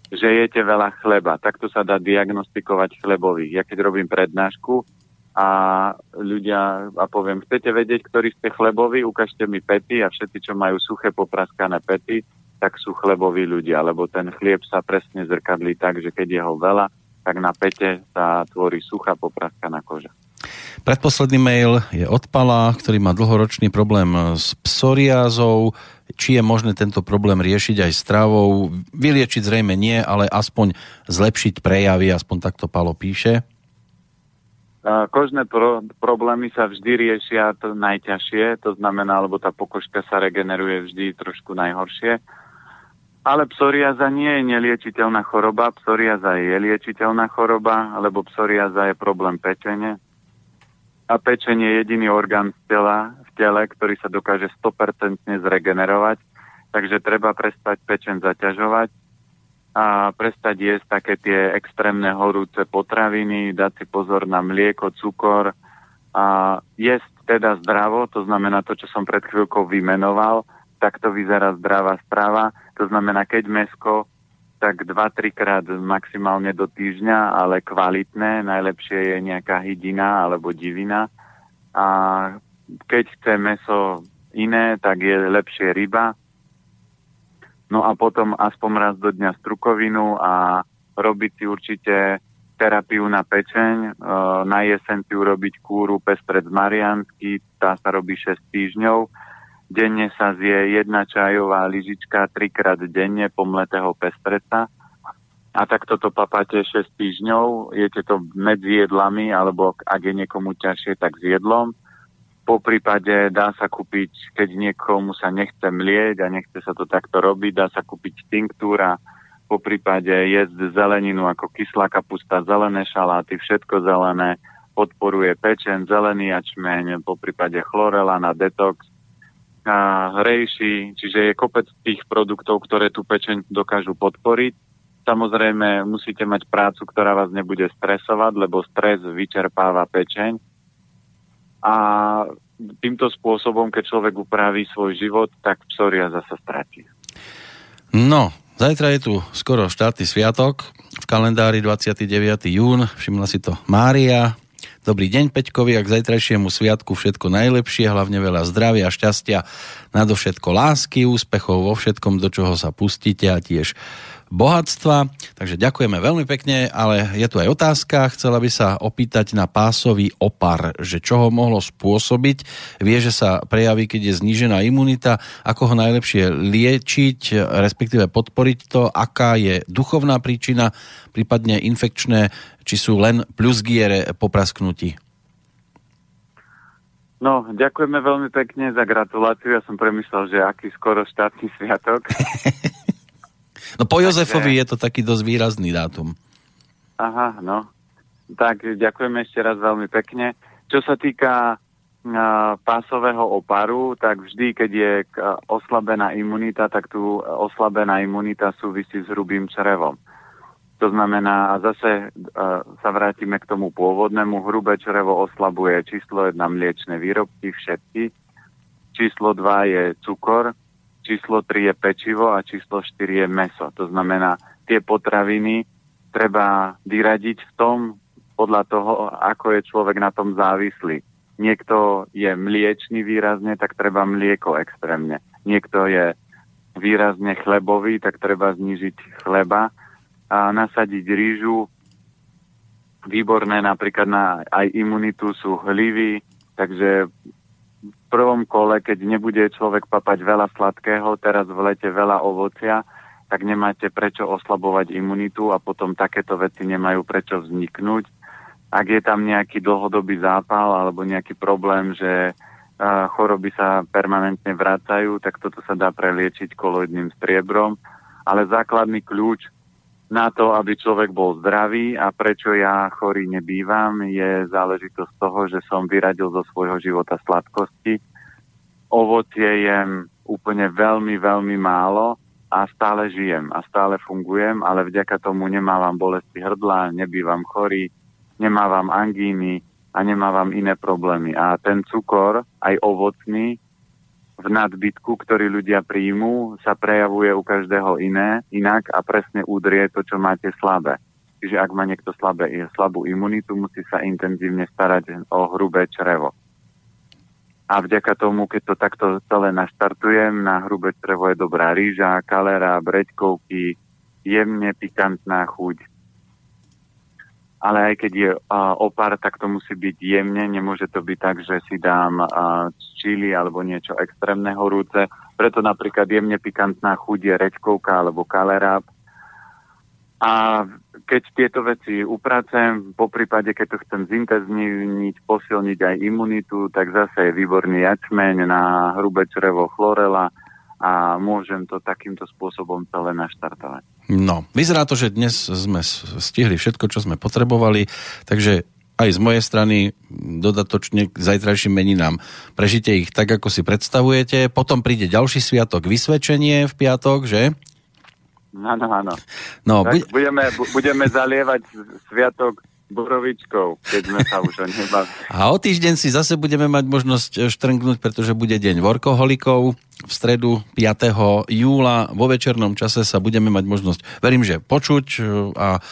že jete veľa chleba. Takto sa dá diagnostikovať chlebových. Ja keď robím prednášku a ľudia, a poviem, chcete vedieť, ktorí ste chleboví, ukážte mi pety a všetci, čo majú suché popraskané pety, tak sú chleboví ľudia, lebo ten chlieb sa presne zrkadlí tak, že keď je ho veľa, tak na pete sa tvorí suchá popraskaná koža. Predposledný mail je od Pala, ktorý má dlhoročný problém s psoriázou. Či je možné tento problém riešiť aj stravou? Vyliečiť zrejme nie, ale aspoň zlepšiť prejavy, aspoň takto Palo píše. Kožné pro- problémy sa vždy riešia to najťažšie, to znamená, lebo tá pokožka sa regeneruje vždy trošku najhoršie ale psoriaza nie je neliečiteľná choroba, psoriaza je liečiteľná choroba, lebo psoriaza je problém pečene. A pečenie je jediný orgán v, tela, v tele, ktorý sa dokáže 100% zregenerovať, takže treba prestať pečen zaťažovať a prestať jesť také tie extrémne horúce potraviny, dať si pozor na mlieko, cukor a jesť teda zdravo, to znamená to, čo som pred chvíľkou vymenoval, takto vyzerá zdravá strava. To znamená, keď mesko, tak 2-3 krát maximálne do týždňa, ale kvalitné. Najlepšie je nejaká hydina alebo divina. A keď chce meso iné, tak je lepšie ryba. No a potom aspoň raz do dňa strukovinu a robiť si určite terapiu na pečeň. E, na jeseň si urobiť kúru pestred mariansky, tá sa robí 6 týždňov Denne sa zje jedna čajová lyžička trikrát denne pomletého pestreca a tak toto papáte 6 týždňov, jete to medzi jedlami, alebo ak je niekomu ťažšie, tak s jedlom. Po prípade dá sa kúpiť, keď niekomu sa nechce mlieť a nechce sa to takto robiť, dá sa kúpiť tinktúra, po prípade jesť zeleninu ako kyslá kapusta, zelené šaláty, všetko zelené, podporuje pečen, zelený jačmeň, po prípade chlorela na detox, hrejší, čiže je kopec tých produktov, ktoré tú pečeň dokážu podporiť. Samozrejme, musíte mať prácu, ktorá vás nebude stresovať, lebo stres vyčerpáva pečeň. A týmto spôsobom, keď človek upraví svoj život, tak psoriaza sa stratí. No, zajtra je tu skoro štátny sviatok, v kalendári 29. jún, všimla si to Mária, Dobrý deň Peťkovi a k zajtrajšiemu sviatku všetko najlepšie, hlavne veľa zdravia, šťastia, nadovšetko lásky, úspechov vo všetkom, do čoho sa pustíte a tiež bohatstva. Takže ďakujeme veľmi pekne, ale je tu aj otázka. Chcela by sa opýtať na pásový opar, že čo ho mohlo spôsobiť. Vie, že sa prejaví, keď je znížená imunita, ako ho najlepšie liečiť, respektíve podporiť to, aká je duchovná príčina, prípadne infekčné, či sú len plusgiere po prasknutí. No, ďakujeme veľmi pekne za gratuláciu. Ja som premyslel, že aký skoro štátny sviatok. No po Jozefovi je to taký dosť výrazný dátum. Aha, no. Tak ďakujeme ešte raz veľmi pekne. Čo sa týka pásového oparu, tak vždy, keď je oslabená imunita, tak tu oslabená imunita súvisí s hrubým črevom. To znamená, a zase sa vrátime k tomu pôvodnému, hrubé črevo oslabuje číslo 1 mliečne výrobky, všetky. Číslo 2 je cukor, číslo 3 je pečivo a číslo 4 je meso. To znamená, tie potraviny treba vyradiť v tom, podľa toho, ako je človek na tom závislý. Niekto je mliečný výrazne, tak treba mlieko extrémne. Niekto je výrazne chlebový, tak treba znižiť chleba a nasadiť rýžu. Výborné napríklad na aj imunitu sú hlivy, takže prvom kole, keď nebude človek papať veľa sladkého, teraz v lete veľa ovocia, tak nemáte prečo oslabovať imunitu a potom takéto veci nemajú prečo vzniknúť. Ak je tam nejaký dlhodobý zápal alebo nejaký problém, že choroby sa permanentne vracajú, tak toto sa dá preliečiť koloidným striebrom. Ale základný kľúč na to, aby človek bol zdravý a prečo ja chorý nebývam, je záležitosť toho, že som vyradil zo svojho života sladkosti. Ovocie jem úplne veľmi, veľmi málo a stále žijem a stále fungujem, ale vďaka tomu nemávam bolesti hrdla, nebývam chorý, nemávam angíny a nemávam iné problémy. A ten cukor, aj ovocný, v nadbytku, ktorý ľudia príjmú, sa prejavuje u každého iné, inak a presne udrie to, čo máte slabé. Čiže ak má niekto slabé, slabú imunitu, musí sa intenzívne starať o hrubé črevo. A vďaka tomu, keď to takto celé naštartujem, na hrubé črevo je dobrá rýža, kalera, breďkovky, jemne pikantná chuť, ale aj keď je uh, opar, tak to musí byť jemne, nemôže to byť tak, že si dám uh, čili alebo niečo extrémne horúce. Preto napríklad jemne pikantná chuť je rečkovka alebo kaleráb. A keď tieto veci upracem, po prípade, keď to chcem zintenzívniť, posilniť aj imunitu, tak zase je výborný jačmeň na hrubé črevo chlorela a môžem to takýmto spôsobom celé naštartovať. No, vyzerá to, že dnes sme stihli všetko, čo sme potrebovali, takže aj z mojej strany dodatočne k zajtrajším meninám. Prežite ich tak, ako si predstavujete. Potom príde ďalší sviatok, vysvedčenie v piatok, že? Áno, áno. No, tak bu- budeme, bu- budeme zalievať sviatok borovičkou, keď sme sa už o A o týždeň si zase budeme mať možnosť štrngnúť, pretože bude deň workoholikov. V stredu 5. júla vo večernom čase sa budeme mať možnosť, verím, že počuť a,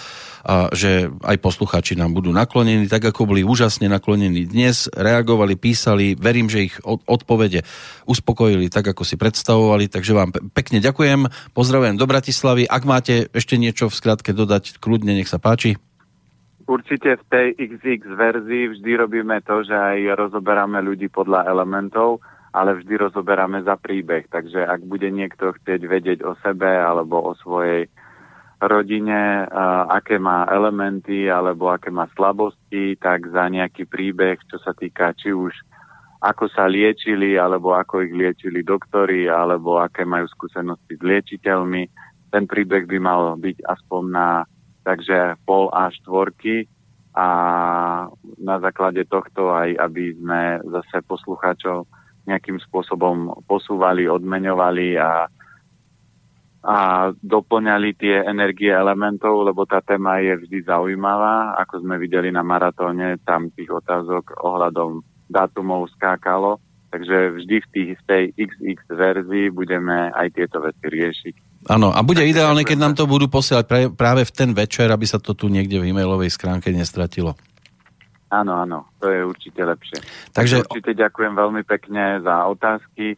a že aj poslucháči nám budú naklonení, tak ako boli úžasne naklonení dnes, reagovali, písali, verím, že ich odpovede uspokojili tak, ako si predstavovali, takže vám pekne ďakujem, pozdravujem do Bratislavy, ak máte ešte niečo v skratke dodať, kľudne, nech sa páči. Určite v tej XX verzii vždy robíme to, že aj rozoberáme ľudí podľa elementov, ale vždy rozoberáme za príbeh. Takže ak bude niekto chcieť vedieť o sebe alebo o svojej rodine, aké má elementy alebo aké má slabosti, tak za nejaký príbeh, čo sa týka či už ako sa liečili, alebo ako ich liečili doktori, alebo aké majú skúsenosti s liečiteľmi. Ten príbeh by mal byť aspoň na takže pol a štvorky a na základe tohto aj, aby sme zase poslucháčov nejakým spôsobom posúvali, odmeňovali a, a doplňali tie energie elementov, lebo tá téma je vždy zaujímavá. Ako sme videli na maratóne, tam tých otázok ohľadom dátumov skákalo. Takže vždy v, tých, v tej XX verzii budeme aj tieto veci riešiť. Áno, a bude ideálne, keď nám to budú posielať práve v ten večer, aby sa to tu niekde v e-mailovej schránke nestratilo. Áno, áno, to je určite lepšie. Takže určite ďakujem veľmi pekne za otázky.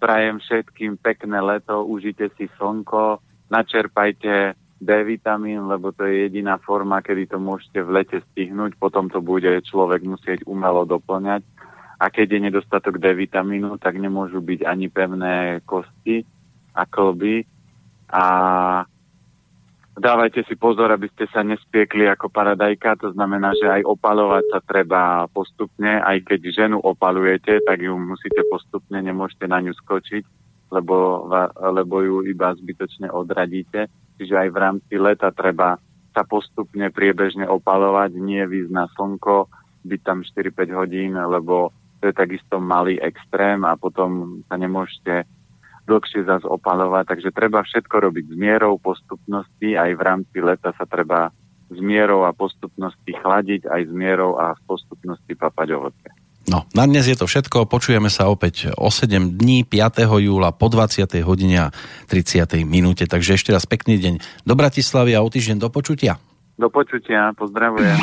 Prajem všetkým pekné leto, užite si slnko, načerpajte D vitamín, lebo to je jediná forma, kedy to môžete v lete stihnúť, potom to bude človek musieť umelo doplňať. A keď je nedostatok D vitamínu, tak nemôžu byť ani pevné kosti a klby. A dávajte si pozor, aby ste sa nespiekli ako paradajka, to znamená, že aj opalovať sa treba postupne, aj keď ženu opalujete, tak ju musíte postupne, nemôžete na ňu skočiť, lebo, lebo ju iba zbytočne odradíte. Čiže aj v rámci leta treba sa postupne priebežne opalovať, nie výsť na slnko, byť tam 4-5 hodín, lebo to je takisto malý extrém a potom sa nemôžete dlhšie zase opalovať, takže treba všetko robiť s mierou postupnosti, aj v rámci leta sa treba s mierou a postupnosti chladiť, aj s mierou a postupnosti papať ovoce. No, na dnes je to všetko. Počujeme sa opäť o 7 dní, 5. júla po 20. hodine a 30. minúte. Takže ešte raz pekný deň do Bratislavy a o týždeň do počutia. Do počutia, pozdravujem.